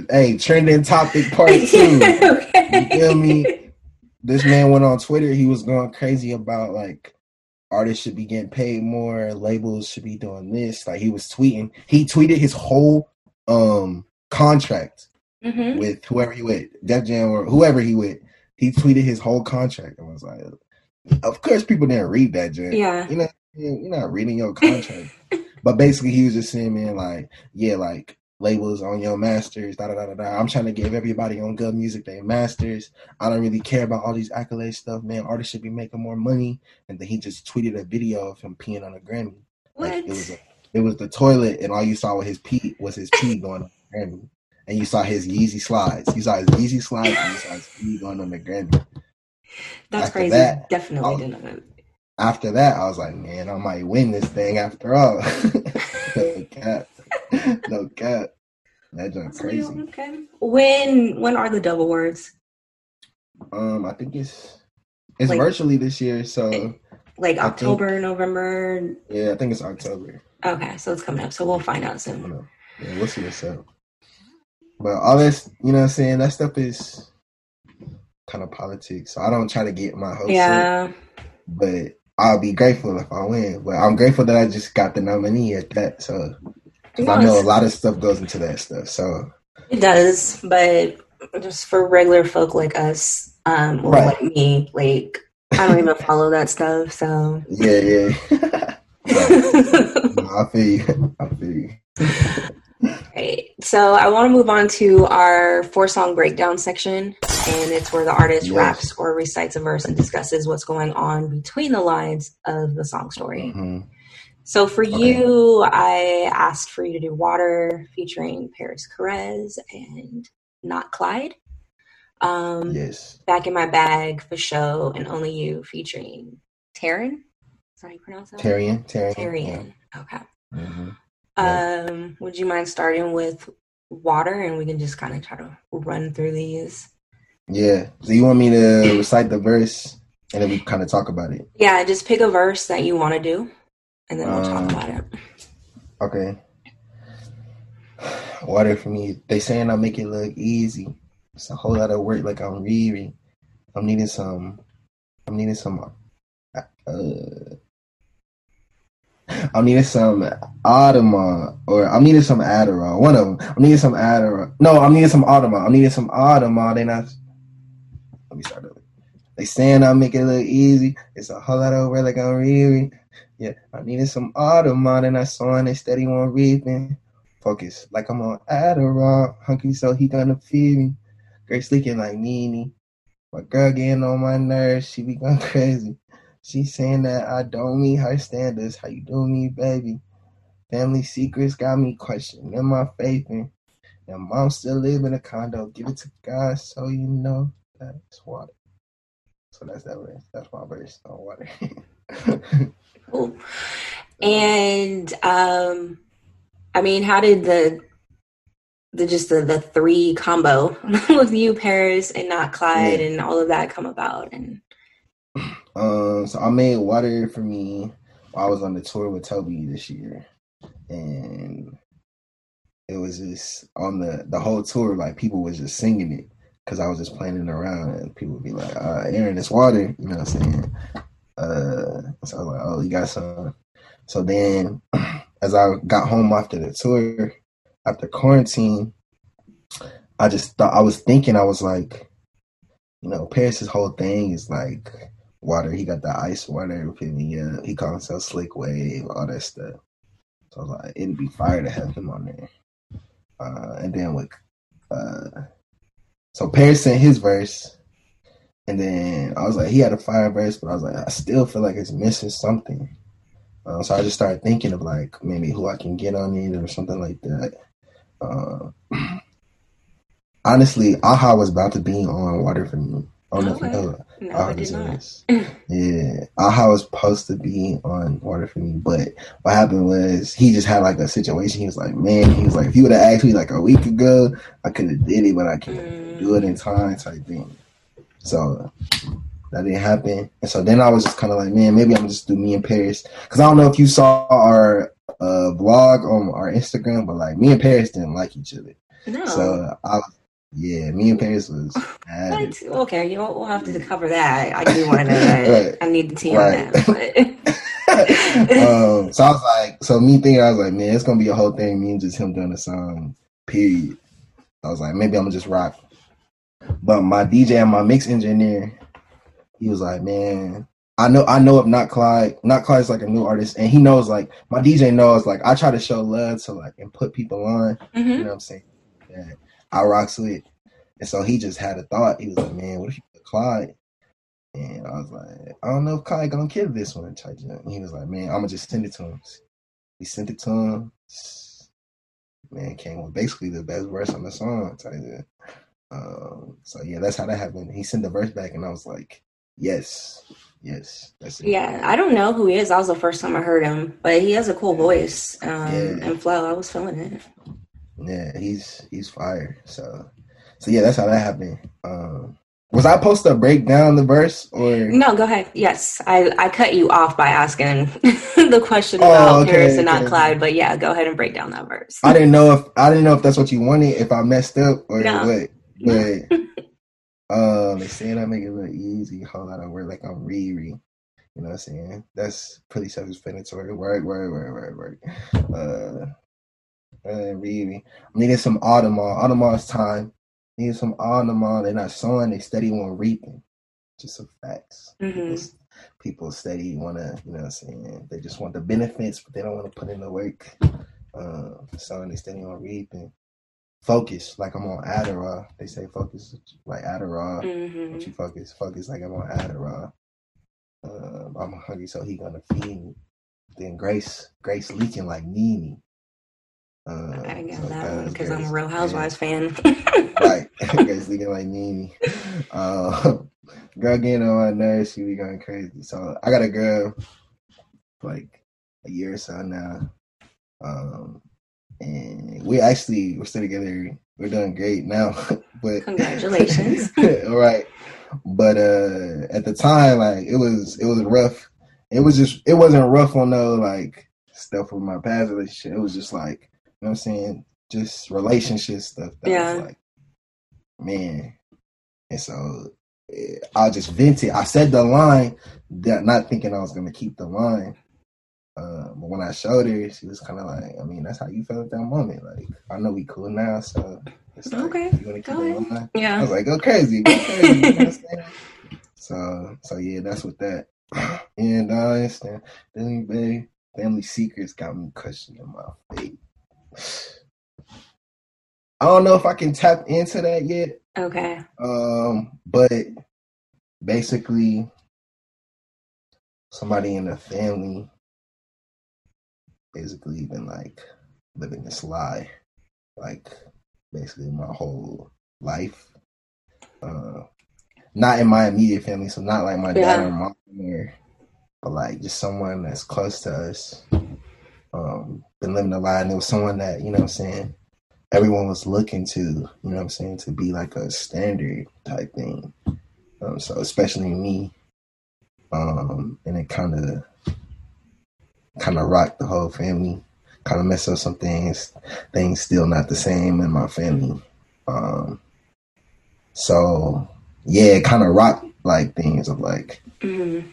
Speaker 2: Hey, trending topic part two. okay. You feel me? This man went on Twitter. He was going crazy about like artists should be getting paid more, labels should be doing this. Like he was tweeting. He tweeted his whole um contract mm-hmm. with whoever he with, Def Jam or whoever he with. He tweeted his whole contract and was like, "Of course, people didn't read that, Jam.
Speaker 1: Yeah,
Speaker 2: you know, you're not reading your contract." but basically, he was just saying, "Man, like, yeah, like." Labels on your masters, da da da da da. I'm trying to give everybody on good music their masters. I don't really care about all these accolades stuff, man. Artists should be making more money. And then he just tweeted a video of him peeing on a Grammy.
Speaker 1: What?
Speaker 2: Like, it was a, it was the toilet, and all you saw was his pee was his pee going on the Grammy. And you saw his Yeezy slides. You saw his Yeezy slides, and you saw his pee going on the Grammy.
Speaker 1: That's after crazy. That, Definitely was, didn't know.
Speaker 2: After that, I was like, man, I might win this thing after all. no cap. cap. That's crazy.
Speaker 1: Okay. When when are the Dove Awards?
Speaker 2: Um, I think it's it's like, virtually this year, so
Speaker 1: like October, think, November.
Speaker 2: Yeah, I think it's October.
Speaker 1: Okay, so it's coming up. So we'll find out soon.
Speaker 2: Yeah, we'll see what's up. But all this, you know, what I'm saying that stuff is kind of politics. So I don't try to get my hopes.
Speaker 1: Yeah.
Speaker 2: Up, but I'll be grateful if I win. But I'm grateful that I just got the nominee at that. So because I know a lot of stuff goes into that stuff. So
Speaker 1: it does, but just for regular folk like us, um, or right. like me, like I don't even follow that stuff. So
Speaker 2: yeah, yeah. I feel you. I feel you.
Speaker 1: Right. So I want to move on to our four song breakdown section, and it's where the artist yes. raps or recites a verse and discusses what's going on between the lines of the song story. Mm-hmm. So for okay. you, I asked for you to do Water featuring Parris Chariz and Not Klyde. Um,
Speaker 2: yes.
Speaker 1: Back in My Bag Fosho and Only You featuring Taryn. Is that how you pronounce that?
Speaker 2: Terrian. Terrian.
Speaker 1: Terrian. Yeah. Okay. Mm-hmm. Yeah. Um, would you mind starting with Water and we can just kind of try to run through these?
Speaker 2: Yeah. So you want me to recite the verse and then we kind of talk about it?
Speaker 1: Yeah, just pick a verse that you want to do and then we'll um, talk about it.
Speaker 2: Okay. Water for me. They saying I make it look easy. It's a whole lot of work. Like I'm reading. I'm needing some. I'm needing some. Uh, I'm needing some Audemars or I'm needing some Adderall. One of them. I'm needing some Adderall. No, I'm needing some Audemars. I'm needing some Audemars. They not. Let me start over. They saying I make it look easy. It's a whole lot of work. Like I'm reading. Yeah, I needed some Audemars and I saw it steady on reaping. Focus like I'm on Adderall, Hunky so he gonna feed me. Grace leaking like Nene. My girl getting on my nerves, she be going crazy. She saying that I don't meet her standards. How you do me, baby? Family secrets got me questioning my faith in. And mom still live in a condo. Give it to God so you know that's water. So that's that verse. That's my verse on water.
Speaker 1: Cool. And um, I mean, how did the the just the, the three combo with you, Parris, and not Klyde, yeah. and all of that come about? And
Speaker 2: um, so I made water for me while I was on the tour with Toby this year, and it was just on the the whole tour. Like people was just singing it because I was just playing it around, and people would be like, uh, "Aaron, it's water," you know what I'm saying? Uh, so I was like, oh, you got some. So then, as I got home after the tour, after quarantine, I just thought I was thinking I was like, you know, Parris's whole thing is like water. He got the ice water, yeah. He called himself Slick Wave, all that stuff. So I was like, it'd be fire to have him on there. Uh, and then with uh, so Parris sent his verse, and then I was like, he had a fire verse, but I was like, I still feel like it's missing something. Uh, so I just started thinking of like maybe who I can get on it or something like that. Uh, honestly, Aha was about to be on Water for Me. I don't okay. if
Speaker 1: No, Aha I did not.
Speaker 2: yeah, Aha was supposed to be on Water for Me, but what happened was he just had like a situation. He was like, man, he was like, if you would have asked me like a week ago, I could have did it, but I can't mm. do it in time type thing. So that didn't happen. And so then I was just kind of like, man, maybe I'm just do me in Parris. Cause I don't know if you saw our uh, vlog on our Instagram, but like me and Parris didn't like each other.
Speaker 1: No.
Speaker 2: So I, Yeah, me and Parris was.
Speaker 1: Okay, you will we'll have to cover that. I do want to know that. right. I need the tea right. on that.
Speaker 2: um, so I was like, so me thinking, I was like, man, it's gonna be a whole thing. Me and just him doing the song. Period. I was like, maybe I'm gonna just rock. But my DJ and my mix engineer, he was like, man, I know I know of Not Klyde. Not Klyde's like a new artist, and he knows like my DJ knows like I try to show love to like and put people on. Mm-hmm. You know what I'm saying? Yeah, I rocks with. And so he just had a thought. He was like, man, what if you put Klyde? And I was like, I don't know if Klyde gonna kill this one. And he was like, man, I'm gonna just send it to him. We sent it to him. Man, came with basically the best verse on the song. Um, so yeah, that's how that happened. He sent the verse back, and I was like, yes, yes,
Speaker 1: that's it. Yeah, I don't know who he is. That was the first time I heard him, but he has a cool voice um, yeah. and flow. I was feeling it.
Speaker 2: Yeah, he's he's fire. So, so yeah, that's how that happened. Um, was I supposed to break down the verse or
Speaker 1: no? Go ahead. Yes, I I cut you off by asking the question oh, about okay, Parris and okay. not Klyde, but yeah, go ahead and break down that verse.
Speaker 2: I didn't know if I didn't know if that's what you wanted. If I messed up or no. what, but uh, they saying I make it look easy. Hold on, I work like I'm Riri. You know what I'm saying? That's pretty self-explanatory. Word, word, word, word, word. Uh, uh, Riri. I'm needing some Audemars. Audemars time need some on. They're not sowing, they steady on reaping. Just some facts. Mm-hmm. People, people steady want to, you know what I'm saying? They just want the benefits, but they don't want to put in the work. Uh, sowing, they steady on reaping. Focus, like I'm on Adderall. They say focus like Adderall. Mm-hmm. But you focus, focus like I'm on Adderall. Um, I'm hungry, so he gonna feed me. Then Grace, Grace leaking like Nene.
Speaker 1: Uh, I got so that one because I'm a Real Housewives yeah.
Speaker 2: fan. right, guys thinking like Nene. Uh, girl getting on my nerves, she be going crazy. So I got a girl like a year or so now, um, and we actually we're still together. We're doing great now, but
Speaker 1: congratulations.
Speaker 2: all right, but uh, at the time, like it was it was rough. It was just it wasn't rough on no like stuff with my past relationship. It was just like you know what I'm saying? Just relationship stuff. That yeah. was like, man. And so eh, I just vented. I said the line, that not thinking I was gonna keep the line. Uh, but when I showed her, she was kind of like, I mean, that's how you felt at that moment. Like, I know we cool now, so
Speaker 1: it's like, okay. You want to keep
Speaker 2: it line? Yeah. I was like, go crazy, go crazy. you know so, so yeah, that's what that. And I understand. Family, family secrets got me questioning my faith. I don't know if I can tap into that yet.
Speaker 1: Okay.
Speaker 2: Um, but basically, somebody in the family basically been like living this lie, like basically my whole life. Uh, not in my immediate family, so not like my yeah. dad or mom, or, but like just someone that's close to us um, been living a lie, and it was someone that you know I'm saying everyone was looking to, you know I'm saying, to be like a standard type thing. Um, so especially me, um, and it kind of kind of rocked the whole family, kind of messed up some things. Things still not the same in my family. Um, so yeah, it kind of rocked like things of like, mm-hmm.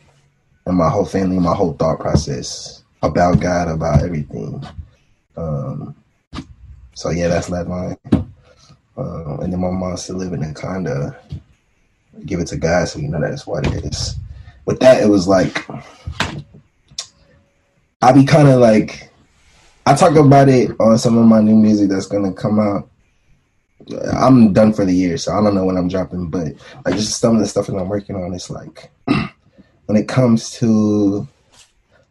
Speaker 2: and my whole family, my whole thought process about God, about everything. Um, so yeah, that's that line. Um, and then my mom still living in condo. Give it to God, so you know that's what it is. With that, it was like I be kind of like I talk about it on some of my new music that's gonna come out. I'm done for the year, so I don't know when I'm dropping, but like just some of the stuff that I'm working on, it's like when it comes to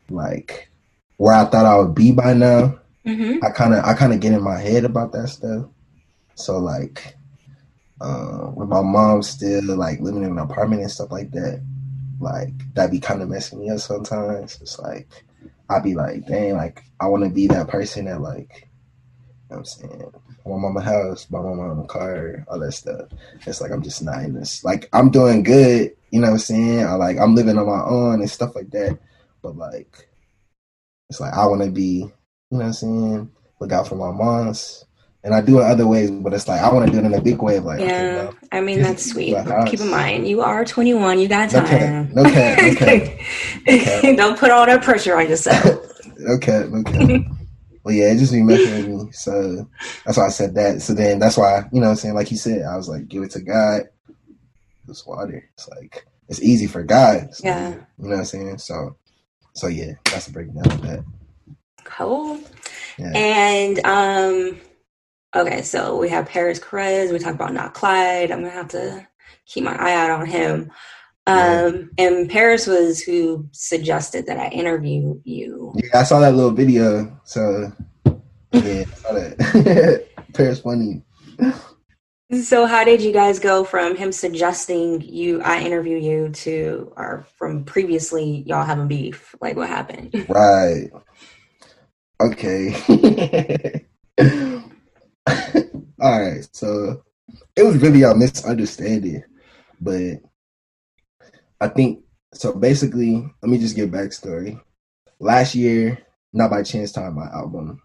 Speaker 2: like where I thought I would be by now. Mm-hmm. I kind of I kind of get in my head about that stuff. So like, uh, with my mom still like living in an apartment and stuff like that, like that be kind of messing me up sometimes. It's like I be like, dang, like I want to be that person that like, you know what I'm saying, my mama house, my mom a car, all that stuff. It's like I'm just not in this. Like I'm doing good, you know what I'm saying? I like I'm living on my own and stuff like that. But like it's like I want to be, you know what I'm saying? Look out for my moms, and I do it other ways, but it's like I want to do it in a big way of like,
Speaker 1: yeah.
Speaker 2: okay,
Speaker 1: I mean, that's sweet.
Speaker 2: my
Speaker 1: Keep in mind, you are 21. You got
Speaker 2: No
Speaker 1: time.
Speaker 2: cap, no cap, no cap. Okay.
Speaker 1: Don't put all that pressure on yourself.
Speaker 2: okay, okay. well, yeah, it just be messing with me. So that's why I said that. So then that's why, you know what I'm saying? Like you said, I was like, give it to God. It's water. It's like, it's easy for God. It's
Speaker 1: Yeah.
Speaker 2: you know what I'm saying? So, so yeah, that's a breakdown of that.
Speaker 1: Cool.
Speaker 2: Yeah.
Speaker 1: And um, okay, so we have Parris Chariz. We talked about not Klyde. I'm gonna have to keep my eye out on him. Um, and Parris was who suggested that I interview you.
Speaker 2: Yeah, I saw that little video. So, yeah, I saw that. Parris funny.
Speaker 1: So how did you guys go from him suggesting you I interview you to or from previously y'all having beef? Like what happened?
Speaker 2: Right. Okay. All right. So it was really a misunderstanding, but I think so. Basically, let me just give backstory. Last year, not by chance time, my album,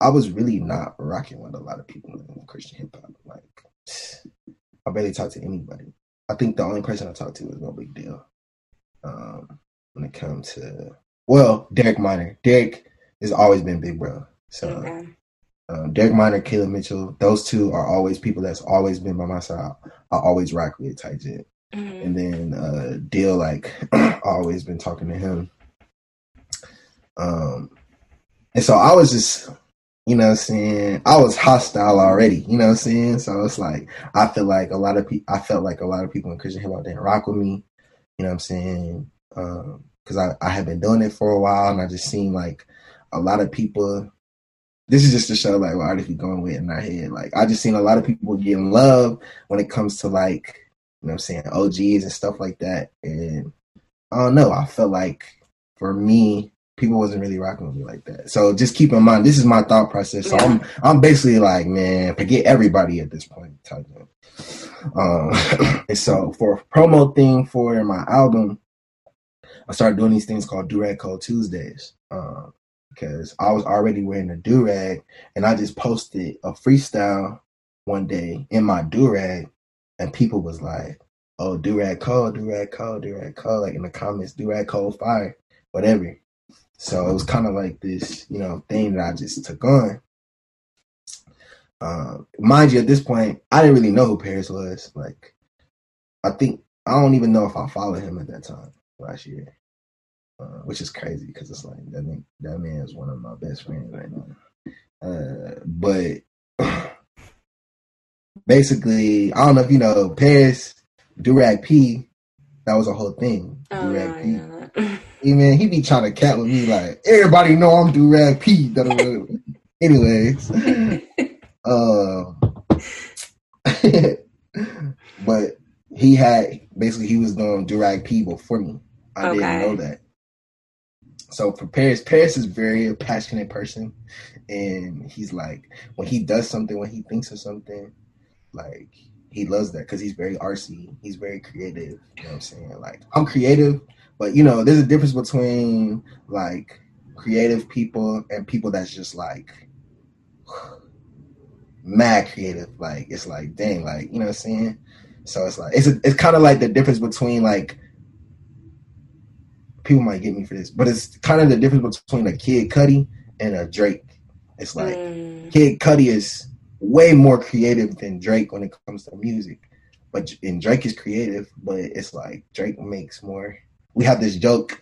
Speaker 2: I was really not rocking with a lot of people in Christian hip hop. Like, I barely talked to anybody. I think the only person I talked to was No Big Deal. Um, when it comes to well, Derek Minor. Derek has always been big bro. So
Speaker 1: Okay.
Speaker 2: Um, Derek Minor, Caleb Mitchell, those two are always people that's always been by my side. I always rock with tight jet.
Speaker 1: Mhm.
Speaker 2: And then uh Deal, like always been talking to him. Um and so I was just you know what I'm saying, I was hostile already, you know what I'm saying? So it's like I feel like a lot of people I felt like a lot of people in Christian hip hop didn't rock with me, you know what I'm saying? Um because I, I had been doing it for a while and I just seen like a lot of people this is just to show like what artists be going with in our head. Like I just seen a lot of people getting love when it comes to like you know what I'm saying OGs and stuff like that. And I don't know. I felt like for me, people wasn't really rocking with me like that. So just keep in mind, this is my thought process. So I'm I'm basically like, man, forget everybody at this point. Type of. Um, and so for a promo thing for my album, I started doing these things called Durag Code Tuesdays. Um, because I was already wearing a do rag, and I just posted a freestyle one day in my do rag, and people was like, "Oh, do rag cold, do rag cold, do rag cold," like in the comments, do rag cold fire, whatever. So it was kind of like this, you know, thing that I just took on. Um, mind you, at this point, I didn't really know who Parris was. Like, I think I don't even know if I followed him at that time last year uh, which is crazy because it's like that man, that man is one of my best friends right now. Uh, but basically, I don't know if you know Parris Durag P. That was a whole thing.
Speaker 1: Oh, no,
Speaker 2: Durag P.
Speaker 1: know that.
Speaker 2: Even he be trying to cat with me like everybody know I'm Durag P. Anyways, um, but he had basically he was doing Durag P before me. I
Speaker 1: Okay.
Speaker 2: didn't know that. So for Parris, Parris is very a passionate person, and he's like when he does something, when he thinks of something, like he loves that because he's very artsy. He's very creative. You know what I'm saying? Like I'm creative, but you know, there's a difference between like creative people and people that's just like mad creative. Like it's like dang, like you know what I'm saying. So it's like it's a, it's kind of like the difference between like people might get me for this, but it's kind of the difference between a Kid Cudi and a Drake. It's like
Speaker 1: Mm,
Speaker 2: Kid Cudi is way more creative than Drake when it comes to music, but and Drake is creative, but it's like Drake makes more. We have this joke,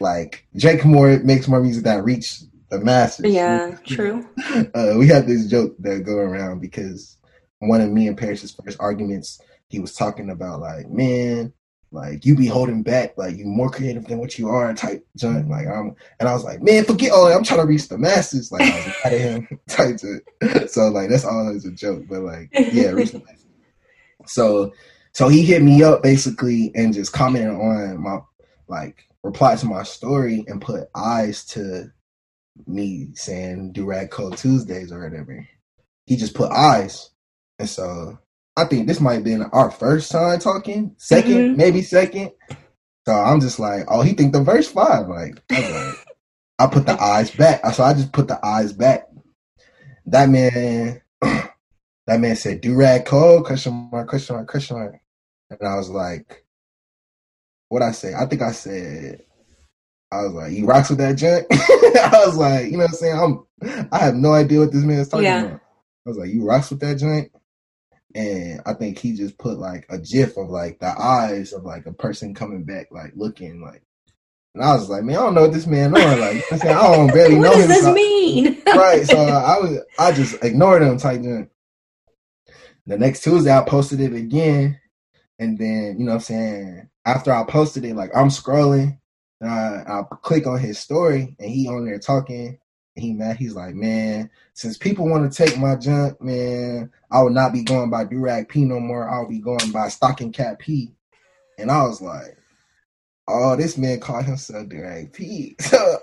Speaker 2: like Drake more makes more music that reach the masses.
Speaker 1: yeah, true.
Speaker 2: uh, we had this joke that go around because one of me and Parris's first arguments, he was talking about like, man, like you be holding back, like you more creative than what you are, type junk. Like I'm, and I was like, man, forget all that. I'm trying to reach the masses. Like I was mad at him, type junk. So like that's always a joke, but like yeah, reach the masses. So so he hit me up basically and just commented on my like replied to my story and put eyes to me saying Durag Code Tuesdays or whatever. He just put eyes. And so I think this might have been our first time talking, 2nd
Speaker 1: Mhm.
Speaker 2: maybe second. So I'm just like, oh, he think the verse five. Like, I like, I put the eyes back. So I just put the eyes back. that man, that man said, "Do rag cold?" Question mark, question mark, question mark. And I was like, "What I say?" I think I said, "I was like, you rocks with that junk." I was like, you know what I'm saying? I'm, I have no idea what this man is talking
Speaker 1: Yeah.
Speaker 2: about. I was like, "You rocks with that joint?" And I think he just put like a gif of like the eyes of like a person coming back, like looking like. And I was like, man, I don't know what this man on. Like, what I'm saying? I don't barely
Speaker 1: what
Speaker 2: know
Speaker 1: does
Speaker 2: him.
Speaker 1: this
Speaker 2: so-
Speaker 1: mean?
Speaker 2: right. So I was, I just ignored him type joint. The next Tuesday, I posted it again, and then you know what I'm saying. After I posted it, like I'm scrolling, and I, I click on his story, and he on there talking. He mad. He's like, man, since people want to take my junk, man, I will not be going by Durag P no more. I'll be going by Stocking Cap P. And I was like, oh, this man called himself Durag P. So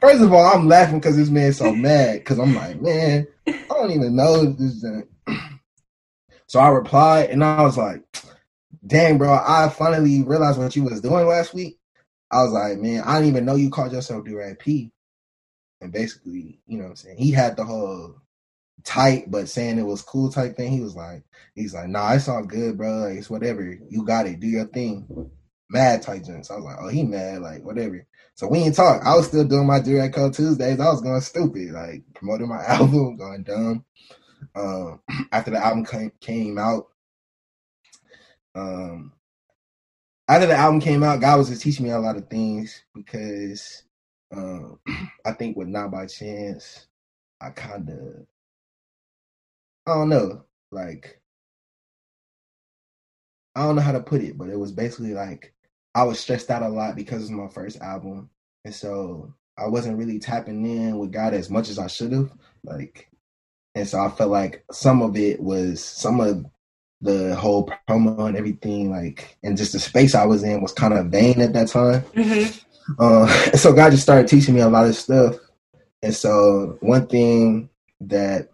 Speaker 2: first of all, I'm laughing because this man's so mad. Because I'm like, man, I don't even know this junk. So I replied, and I was like, dang, bro, I finally realized what you was doing last week. I was like, man, I didn't even know you called yourself Durag P. And basically, you know what I'm saying? He had the whole tight but saying it was cool type thing. He was like, he's like, nah, it's all good, bro. Like, it's whatever. You got it. Do your thing. Mad junk. So I was like, oh, he mad, like whatever. So we ain't talk. I was still doing my Durag Code Tuesdays. I was going stupid, like promoting my album, going dumb. Um, after the album came, came out, um, after the album came out, God was just teaching me a lot of things because um, I think with Not by Chance, I kind of, I don't know, like, I don't know how to put it, but it was basically like I was stressed out a lot because it was my first album, and so I wasn't really tapping in with God as much as I should have, like, and so I felt like some of it was some of the whole promo and everything, like, and just the space I was in was kind of vain at that time.
Speaker 1: Mhm.
Speaker 2: Uh, so God just started teaching me a lot of stuff. And so one thing that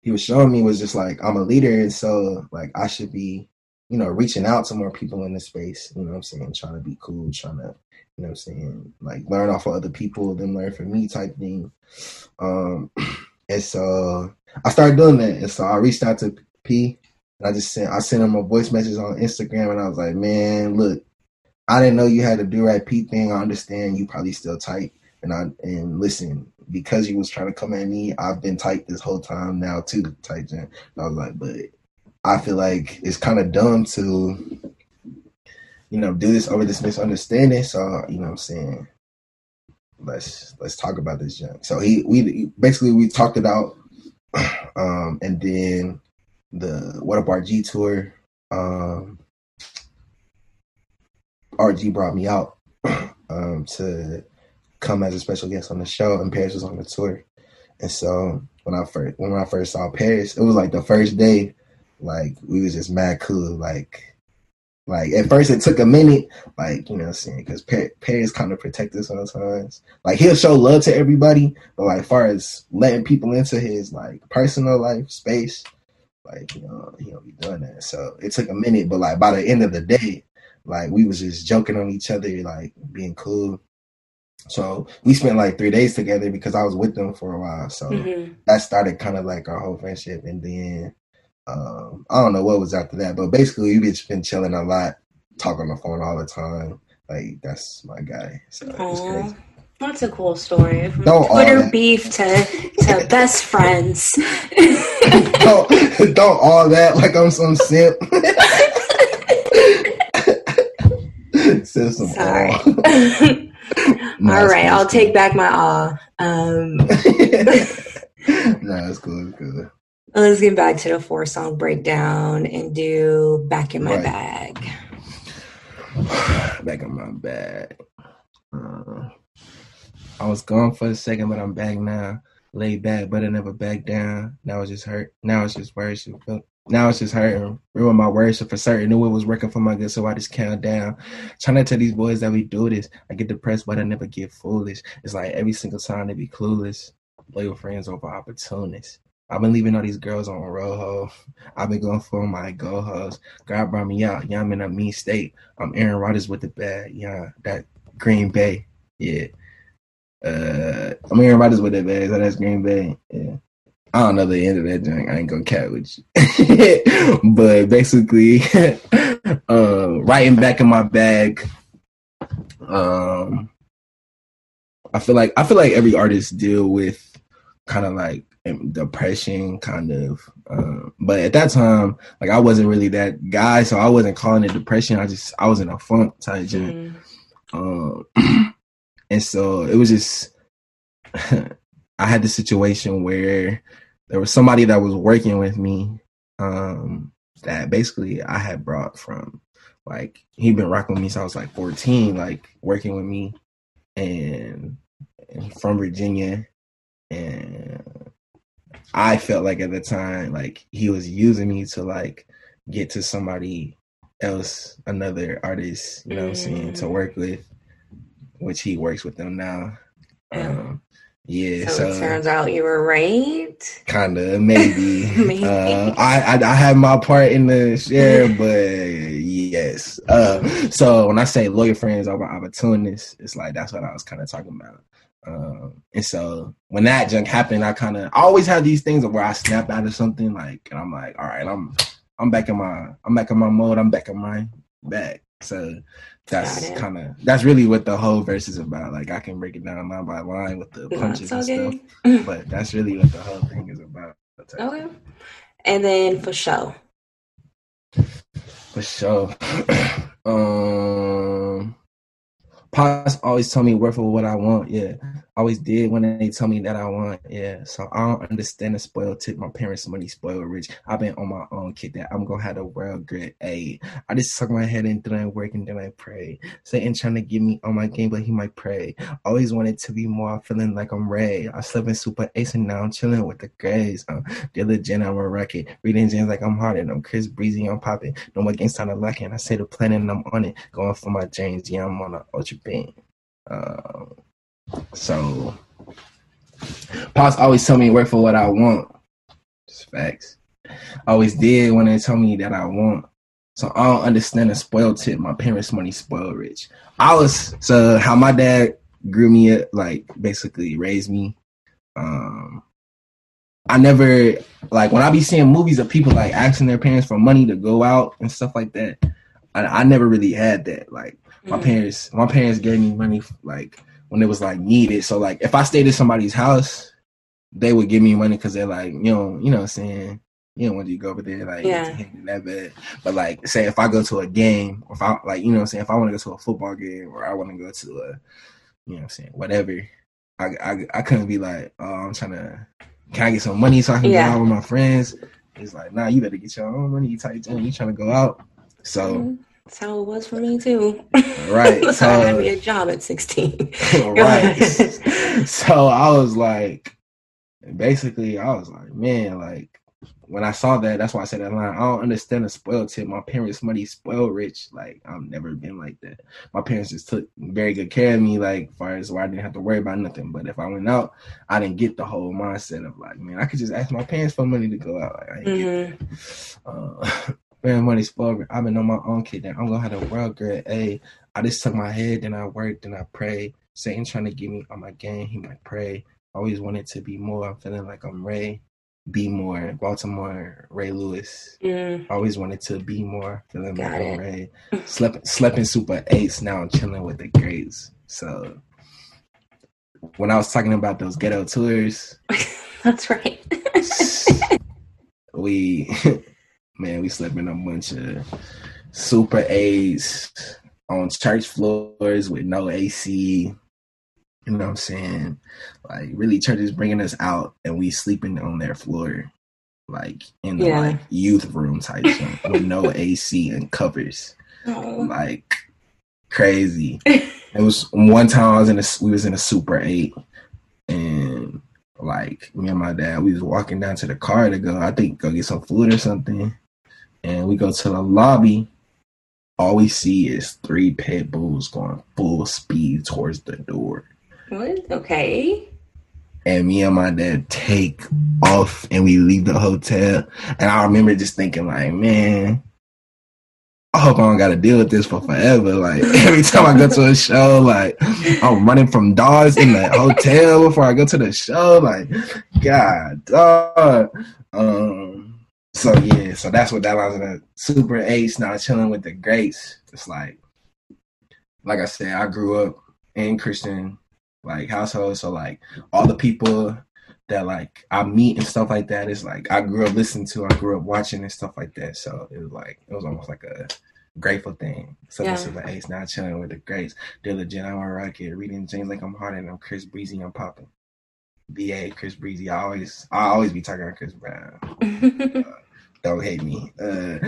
Speaker 2: he was showing me was just like I'm a leader, and so like I should be, you know, reaching out to more people in the space. You know what I'm saying? Trying to be cool, trying to, you know what I'm saying, like learn off of other people, then learn from me type thing. Um and so I started doing that. And so I reached out to P and I just sent I sent him a voice message on Instagram and I was like, Man, look, I didn't know you had to Durag P thing. I understand you probably still tight. And I and listen, because you was trying to come at me, I've been tight this whole time now too, tight Jen. And I was like, but I feel like it's kind of dumb to, you know, do this over this misunderstanding. So, you know what I'm saying? Let's let's talk about this junk. So he we basically we talked it out. Um and then the What Up RG tour, um RG brought me out um, to come as a special guest on the show, and Parris was on the tour. And so when I first when I first saw Parris, it was like the first day, like we was just mad cool. Like, like at first it took a minute, like you know what I'm saying, because Parris kind of protected sometimes. Like he'll show love to everybody, but like far as letting people into his like personal life space, like you know he don't be doing that. So it took a minute, but like by the end of the day, like we was just joking on each other, like being cool. So we spent like three days together because I was with them for a while. So
Speaker 1: Mhm.
Speaker 2: that started kind of like our whole friendship. And then um, I don't know what was after that, but basically we've just been chilling a lot, talk on the phone all the time. Like that's my guy. So crazy.
Speaker 1: That's a cool story. From
Speaker 2: Don't all
Speaker 1: Twitter beef to to best friends.
Speaker 2: don't don't all that like I'm some simp. Send some
Speaker 1: Sorry.
Speaker 2: awe. No,
Speaker 1: All right,
Speaker 2: cool,
Speaker 1: I'll take back my awe. Um,
Speaker 2: no, it's cool. It's cool.
Speaker 1: let's get back to the four song breakdown and do back in my
Speaker 2: Right.
Speaker 1: bag.
Speaker 2: back in my bag. Uh, I was gone for a second, but I'm back now. Laid back, but I never back down. Now it's just hurt. Now it's just worship. Now it's just hurting. Ruin my worship for certain. Knew it was working for my good, so I just count down. Trying to tell these boys that we do this. I get depressed, but I never get foolish. It's like every single time they be clueless. Loyal friends over opportunists. I've been leaving all these girls on rojo. I've been going for my go hoes. God brought me out. Yeah, I'm in a mean state. I'm Aaron Rodgers with the bad. Yeah, that Green Bay. Yeah. Uh, I'm Aaron Rodgers with the bad. So that's Green Bay. Yeah. I don't know the end of that joint. I ain't gonna cat with you. but basically, uh, writing back in my bag. Um, I feel like I feel like every artist deal with kind of like depression, kind of. Uh, but at that time, like I wasn't really that guy, so I wasn't calling it depression. I just I was in a funk type. Mm. Um, and so it was just. I had the situation where there was somebody that was working with me um, that basically I had brought from like he'd been rocking with me since I was like 14, like working with me and, and from Virginia and I felt like at the time like he was using me to like get to somebody else, another artist, you know mm. what I'm saying, to mm. work with, which he works with them now. Um, yeah,
Speaker 1: so, so, it turns out you were right.
Speaker 2: Kinda, maybe. maybe. Uh, I, I, I had my part in the share, but yes. Uh, so when I say lawyer friends over opportunists, it's like that's what I was kind of talking about. Um, and so when that junk happened, I kind of always have these things where I snap out of something like, and I'm like, all right, I'm I'm back in my I'm back in my mode. I'm back in my bag. So that's kind of that's really what the whole verse is about. Like I can break it down line by line with the punches and stuff, but that's really what the whole thing is about.
Speaker 1: Okay, and then Fosho,
Speaker 2: for show, um, Pops always tell me work for what I want. Yeah, always did when they tell me that I want. Yeah, so I don't understand the spoiled tip. My parents' money spoiled rich. I've been on my own kid that I'm gonna have the world grit. Hey, I just suck my head in, then I work and then I pray. Satan trying to get me on my game, but he might pray. Always wanted to be more, feeling like I'm Ray. I slept in Super Eights and now I'm chilling with the Grays. Uh, diligent, I'm a rocket. Reading James like I'm Harden I'm Chris Breezy, I'm popping. No more games time to lacking. I say the plan and I'm on it. Going for my James, yeah, I'm on a ultra beam. Uh, so, Pops always tell me work for what I want. Just facts. I always did when they tell me that I want. So I don't understand the spoiled tip. My parents' money spoiled rich. I was so how my dad grew me up, like basically raised me. Um, I never like when I be seeing movies of people like asking their parents for money to go out and stuff like that. I, I never really had that. Like my mm-hmm. parents, my parents gave me money like when it was like needed. So like if I stayed at somebody's house, they would give me money because they're like, you know, you know what I'm saying? You don't want to go over there like
Speaker 1: yeah.
Speaker 2: that bad. But like say if I go to a game or if I like, you know what I'm saying, if I want to go to a football game or I want to go to a you know what I'm saying, whatever. I, I I couldn't be like, oh, I'm trying to can I get some money so I can yeah. go out with my friends? It's like, nah, you better get your own money. You tight you trying to go out. So mm-hmm.
Speaker 1: That's how it was for me too.
Speaker 2: Right.
Speaker 1: That's so, I had me a job at 16.
Speaker 2: right. so I was like, basically, I was like, man, like when I saw that, that's why I said that line. I don't understand the spoiled tip. My parents' money spoiled rich. Like I've never been like that. My parents just took very good care of me, like far as where I didn't have to worry about nothing. But if I went out, I didn't get the whole mindset of like, man, I could just ask my parents for money to go out. Like, I mm-hmm. uh, Man, money spoiled. I've been on my own kid. Then I'm gonna have a world great. Hey, I just took my head, then I worked, then I pray. Satan trying to get me on my game. He might pray. Always wanted to be more. I'm feeling like I'm Ray. Be more. Baltimore, Ray Lewis. Mm. Always wanted to be more. Feeling Got like it. I'm Ray. slept, slept in Super Eights. Now I'm chilling with the greats. So when I was talking about those ghetto tours,
Speaker 1: that's right.
Speaker 2: we man, we slept in a bunch of super eights on church floors with no AC. You know what I'm saying? Like really churches bringing us out and we sleeping on their floor. Like in the yeah. like youth room type thing with no AC and covers. Oh. Like crazy. it was one time I was in a we was in a super eight and like me and my dad, we was walking down to the car to go, I think go get some food or something and we go to the lobby, all we see is three pit bulls going full speed towards the door.
Speaker 1: What? Okay.
Speaker 2: And me and my dad take off and we leave the hotel. And I remember just thinking, like, man, I hope I don't got to deal with this for forever. Like every time I go to a show, like I'm running from dogs in the hotel before I go to the show. Like, God, dog. Um, so yeah, so that's what that was. A super eight. Now chilling with the greats. It's like, like I said, I grew up in Christian like household, so like all the people that like I meet and stuff like that is like I grew up listening to, I grew up watching and stuff like that. So it was like it was almost like a grateful thing. So yeah. this is the ace now chilling with the greats. Legit. I'm a rocket. Reading James like I'm Harden I'm Chris Breezy. I'm popping. BA Chris Breezy. I always I always be talking about Chris Brown. uh, don't hate me. Uh,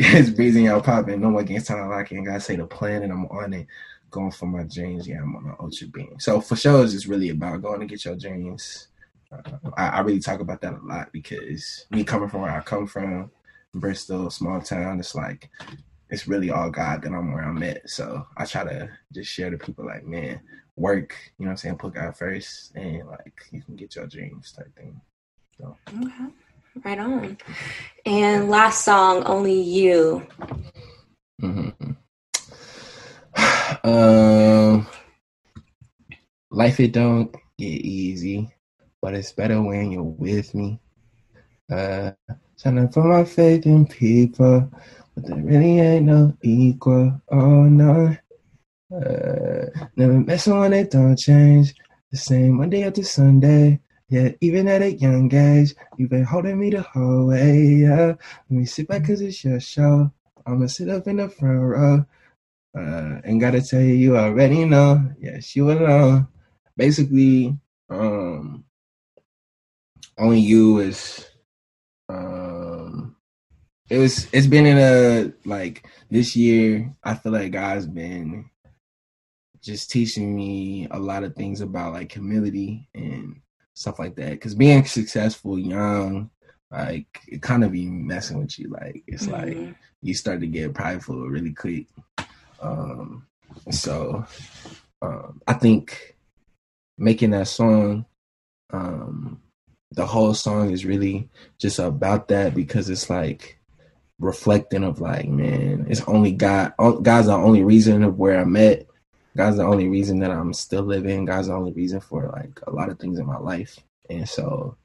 Speaker 2: Chris Breezy. I'm popping. No more against time locking. Gotta say the plan and I'm on it. Going for my dreams. Yeah, I'm on an ultra beam. So for shows, it's really about going to get your dreams I, I, really talk about that a lot because me coming from where I come from, Bristol, small town, it's like it's really all God that I'm where I'm at. So I try to just share to people like, man, work, you know what I'm saying, put God first and like you can get your dreams type thing. So
Speaker 1: Okay. Right on. And last song, Only You.
Speaker 2: Mm-hmm. Um Life it don't get easy but it's better when you're with me. Uh, trying to put my faith in people, but there really ain't no equal. Oh no. Uh, never met someone that don't change. The same Monday after Sunday. Yeah, even at a young age, you've been holding me the whole way. Yeah, let me sit back cause it's your show. I'ma sit up in the front row. Uh, and gotta tell you, you already know. Yes, you alone. Basically, um, only you is um it was it's been in a like this year i feel like god's been just teaching me a lot of things about like humility and stuff like that because being successful young like it kind of be messing with you like it's mm-hmm. like you start to get prideful really quick um so um i think making that song um the whole song is really just about that because it's like reflecting of like, man, it's only God. God's the only reason of where I'm at. God's the only reason that I'm still living. God's the only reason for like a lot of things in my life. And so,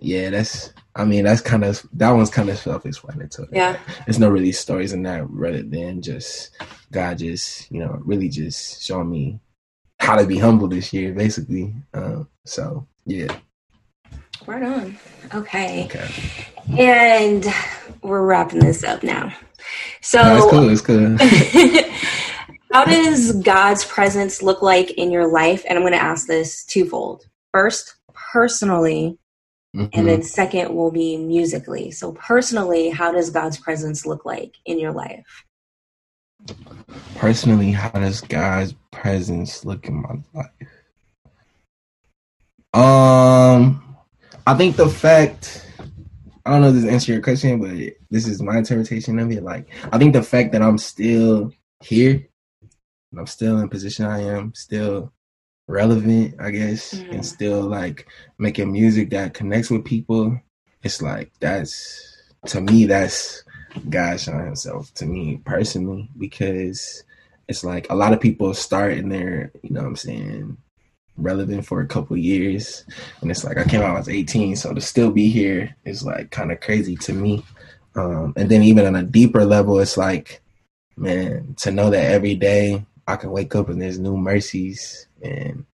Speaker 2: yeah, that's. I mean, that's kind of that one's kind of self-explanatory.
Speaker 1: Yeah,
Speaker 2: there's no really stories in that rather than just God just you know really just showing me how to be humble this year, basically. Um, so yeah.
Speaker 1: Right on. Okay. Okay. And we're wrapping this up now. So
Speaker 2: no, cool. It's cool.
Speaker 1: how does God's presence look like in your life? And I'm going to ask this twofold. First, personally, mm-hmm. and then second will be musically. So personally, how does God's presence look like in your life?
Speaker 2: Personally, how does God's presence look in my life? Um I think the fact I don't know if this answer your question, but this is my interpretation of it. Like I think the fact that I'm still here, I'm still in position I am, still relevant, I guess, mm-hmm. and still like making music that connects with people. It's like that's to me that's God showing himself to me personally because it's like a lot of people start in their, you know what I'm saying, relevant for a couple years and it's like i came out i was 18 so to still be here is like kind of crazy to me um, and then even on a deeper level it's like man to know that every day i can wake up and there's new mercies and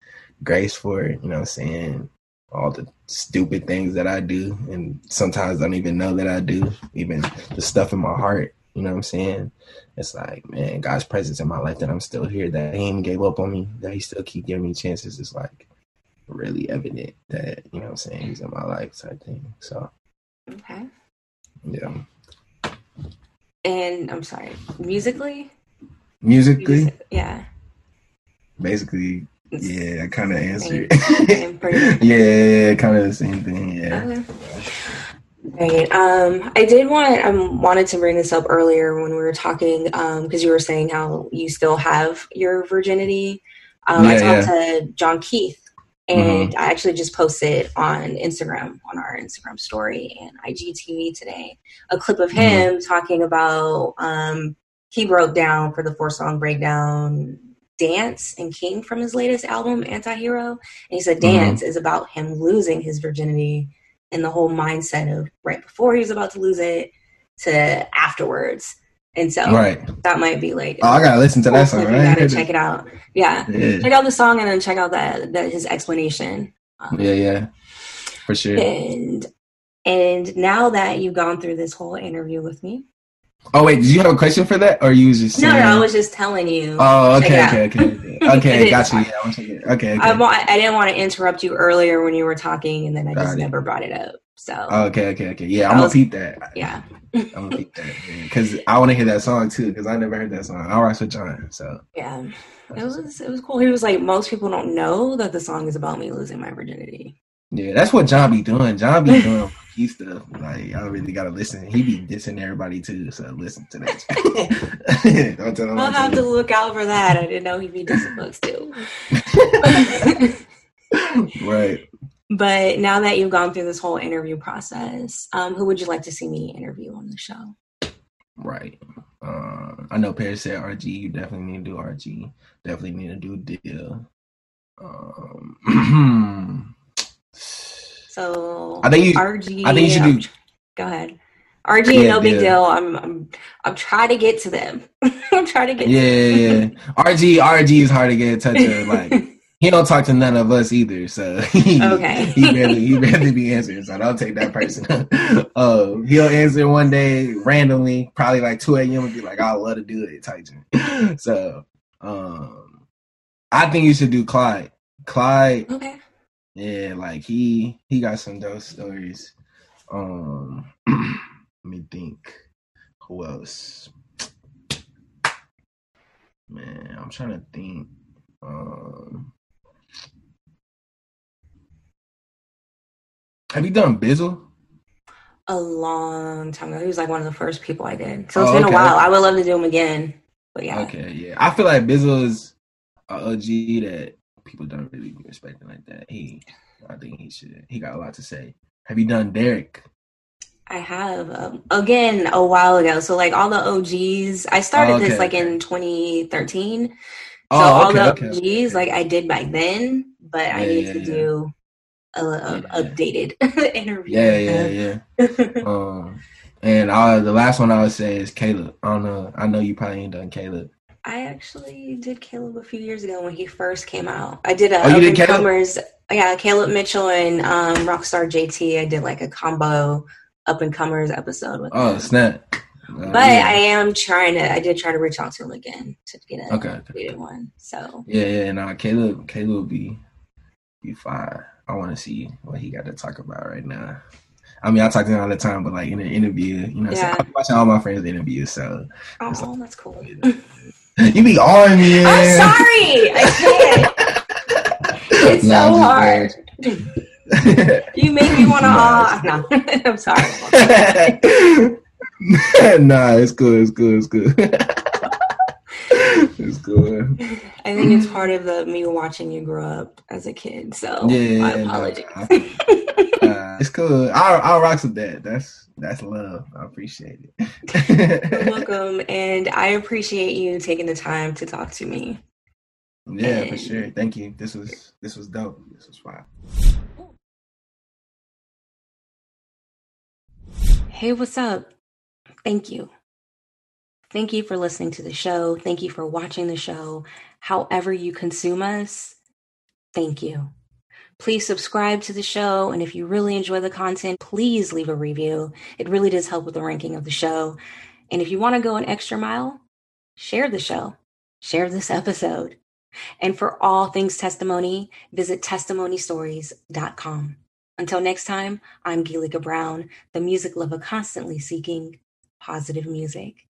Speaker 2: grace for it you know what i'm saying all the stupid things that i do and sometimes I don't even know that i do even the stuff in my heart you know what i'm saying it's like, man, God's presence in my life that I'm still here, that He ain't gave up on me, that He still keep giving me chances is like really evident that, you know what I'm saying, He's in my life type thing. So
Speaker 1: Okay.
Speaker 2: Yeah.
Speaker 1: And I'm sorry, musically?
Speaker 2: Musically?
Speaker 1: Music, yeah.
Speaker 2: Basically, yeah, I kind of answered. yeah, kind of the same thing. Yeah. Okay.
Speaker 1: Right. Um, I did want I um, wanted to bring this up earlier when we were talking um, because um, you were saying how you still have your virginity. Um, yeah, I talked yeah. to Jon Keith, and mm-hmm. I actually just posted on Instagram on our Instagram story and IGTV today a clip of mm-hmm. him mm-hmm. talking about um, he broke down for the four song breakdown Dance and King from his latest album, Antihero. And he said mm-hmm. Dance mm-hmm. is about him losing his virginity and the whole mindset of right before he was about to lose it to afterwards. And so right. that might be like
Speaker 2: Oh, I gotta listen to that song.
Speaker 1: You gotta check it out. Yeah. yeah. Check out the song and then check out that, that his explanation.
Speaker 2: Um, yeah, yeah. For sure.
Speaker 1: And and now that you've gone through this whole interview with me,
Speaker 2: Oh wait, did you have a question for that, or you just
Speaker 1: saying... no? No, I was just telling you.
Speaker 2: Oh, okay, okay, okay, okay, okay. got you. Yeah, okay, okay.
Speaker 1: I, want, I didn't want to interrupt you earlier when you were talking, and then I just never brought it up. So
Speaker 2: okay, okay, okay. Yeah, I'm gonna repeat that.
Speaker 1: Yeah,
Speaker 2: I'm gonna repeat that because I want to hear that song too because I never heard that song. I'll rock with Jon. So
Speaker 1: yeah, it was it was cool. He was like, most people don't know that the song is about me losing my virginity.
Speaker 2: Yeah, that's what Jon be doing. Jon be doing he stuff. Like y'all really gotta listen. He be dissing everybody too, so listen to that.
Speaker 1: Don't tell him. I'll have to look out for that. I didn't know he'd be dissing books too.
Speaker 2: right.
Speaker 1: But now that you've gone through this whole interview process, um, who would you like to see me interview on the show?
Speaker 2: Right. Uh, I know Parris said RG. You definitely need to do RG. Definitely need to do deal. Um,
Speaker 1: So
Speaker 2: I think you,
Speaker 1: RG.
Speaker 2: I think you should do.
Speaker 1: Go ahead. RG, yeah, no big yeah. deal. I'm, I'm, I'm trying to get to them. I'm trying to get.
Speaker 2: Yeah, yeah, RG, RG is hard to get in touch with. Like he don't talk to none of us either, so he,
Speaker 1: okay.
Speaker 2: he barely, he barely be answering. So don't take that person. uh, he'll answer one day randomly, probably like two a.m. and be like, "I love to do it," type. So, um, I think you should do Klyde. Klyde.
Speaker 1: Okay.
Speaker 2: Yeah, like he he got some dope stories. Um let me think. Who else? Man, I'm trying to think. Um Have you done Bizzle?
Speaker 1: A long time ago. He was like one of the first people I did. So it's oh, been okay. a while. I would love to do him again. But yeah.
Speaker 2: Okay, yeah. I feel like Bizzle is a OG that people don't really respect him like that. He, I think he should. He got a lot to say. Have you done Derek?
Speaker 1: I have um, again a while ago. So like all the OGs, I started oh, okay, this like in 2013. So oh, all the okay, OGs like I did back then, but yeah, I need yeah, to yeah. do a, a updated interview.
Speaker 2: Yeah, yeah, yeah. um, and uh, the last one I would say is Caleb. I don't know. I know you probably ain't done Caleb.
Speaker 1: I actually did Caleb a few years ago when he first came out. I did a oh, did comers. Yeah, Caleb Mitchell and um, Rockstar JT. I did like a combo up and comers episode with.
Speaker 2: Oh snap!
Speaker 1: Uh, but yeah. I am trying to. I did try to reach out to him again to get a okay, okay. one. So
Speaker 2: yeah, yeah. No, Caleb, Caleb will be be fine. I want to see what he got to talk about right now. I mean, I talk to him all the time, but like in an interview, you know, yeah. so I'm watching all my friends' interviews. So,
Speaker 1: oh, like, that's cool.
Speaker 2: You be on me.
Speaker 1: I'm sorry. I can't. it's so hard. you make me want to. Nah. no, I'm sorry.
Speaker 2: nah, it's good. It's good. It's good. It's good.
Speaker 1: I think it's part of the me watching you grow up as a kid. So yeah, my apologies.
Speaker 2: Uh, it's cool. I'll, I'll rock with that. That's that's love. I appreciate
Speaker 1: it. You're welcome. And I appreciate you taking the time to talk to me.
Speaker 2: Yeah, and... for sure. Thank you. This was this was dope. This was fine.
Speaker 1: Hey, what's up? Thank you. Thank you for listening to the show. Thank you for watching the show. However, you consume us, thank you. Please subscribe to the show. And if you really enjoy the content, please leave a review. It really does help with the ranking of the show. And if you want to go an extra mile, share the show, share this episode. And for all things testimony, visit testimonystories.com. Until next time, I'm Gilika Brown, the music lover constantly seeking positive music.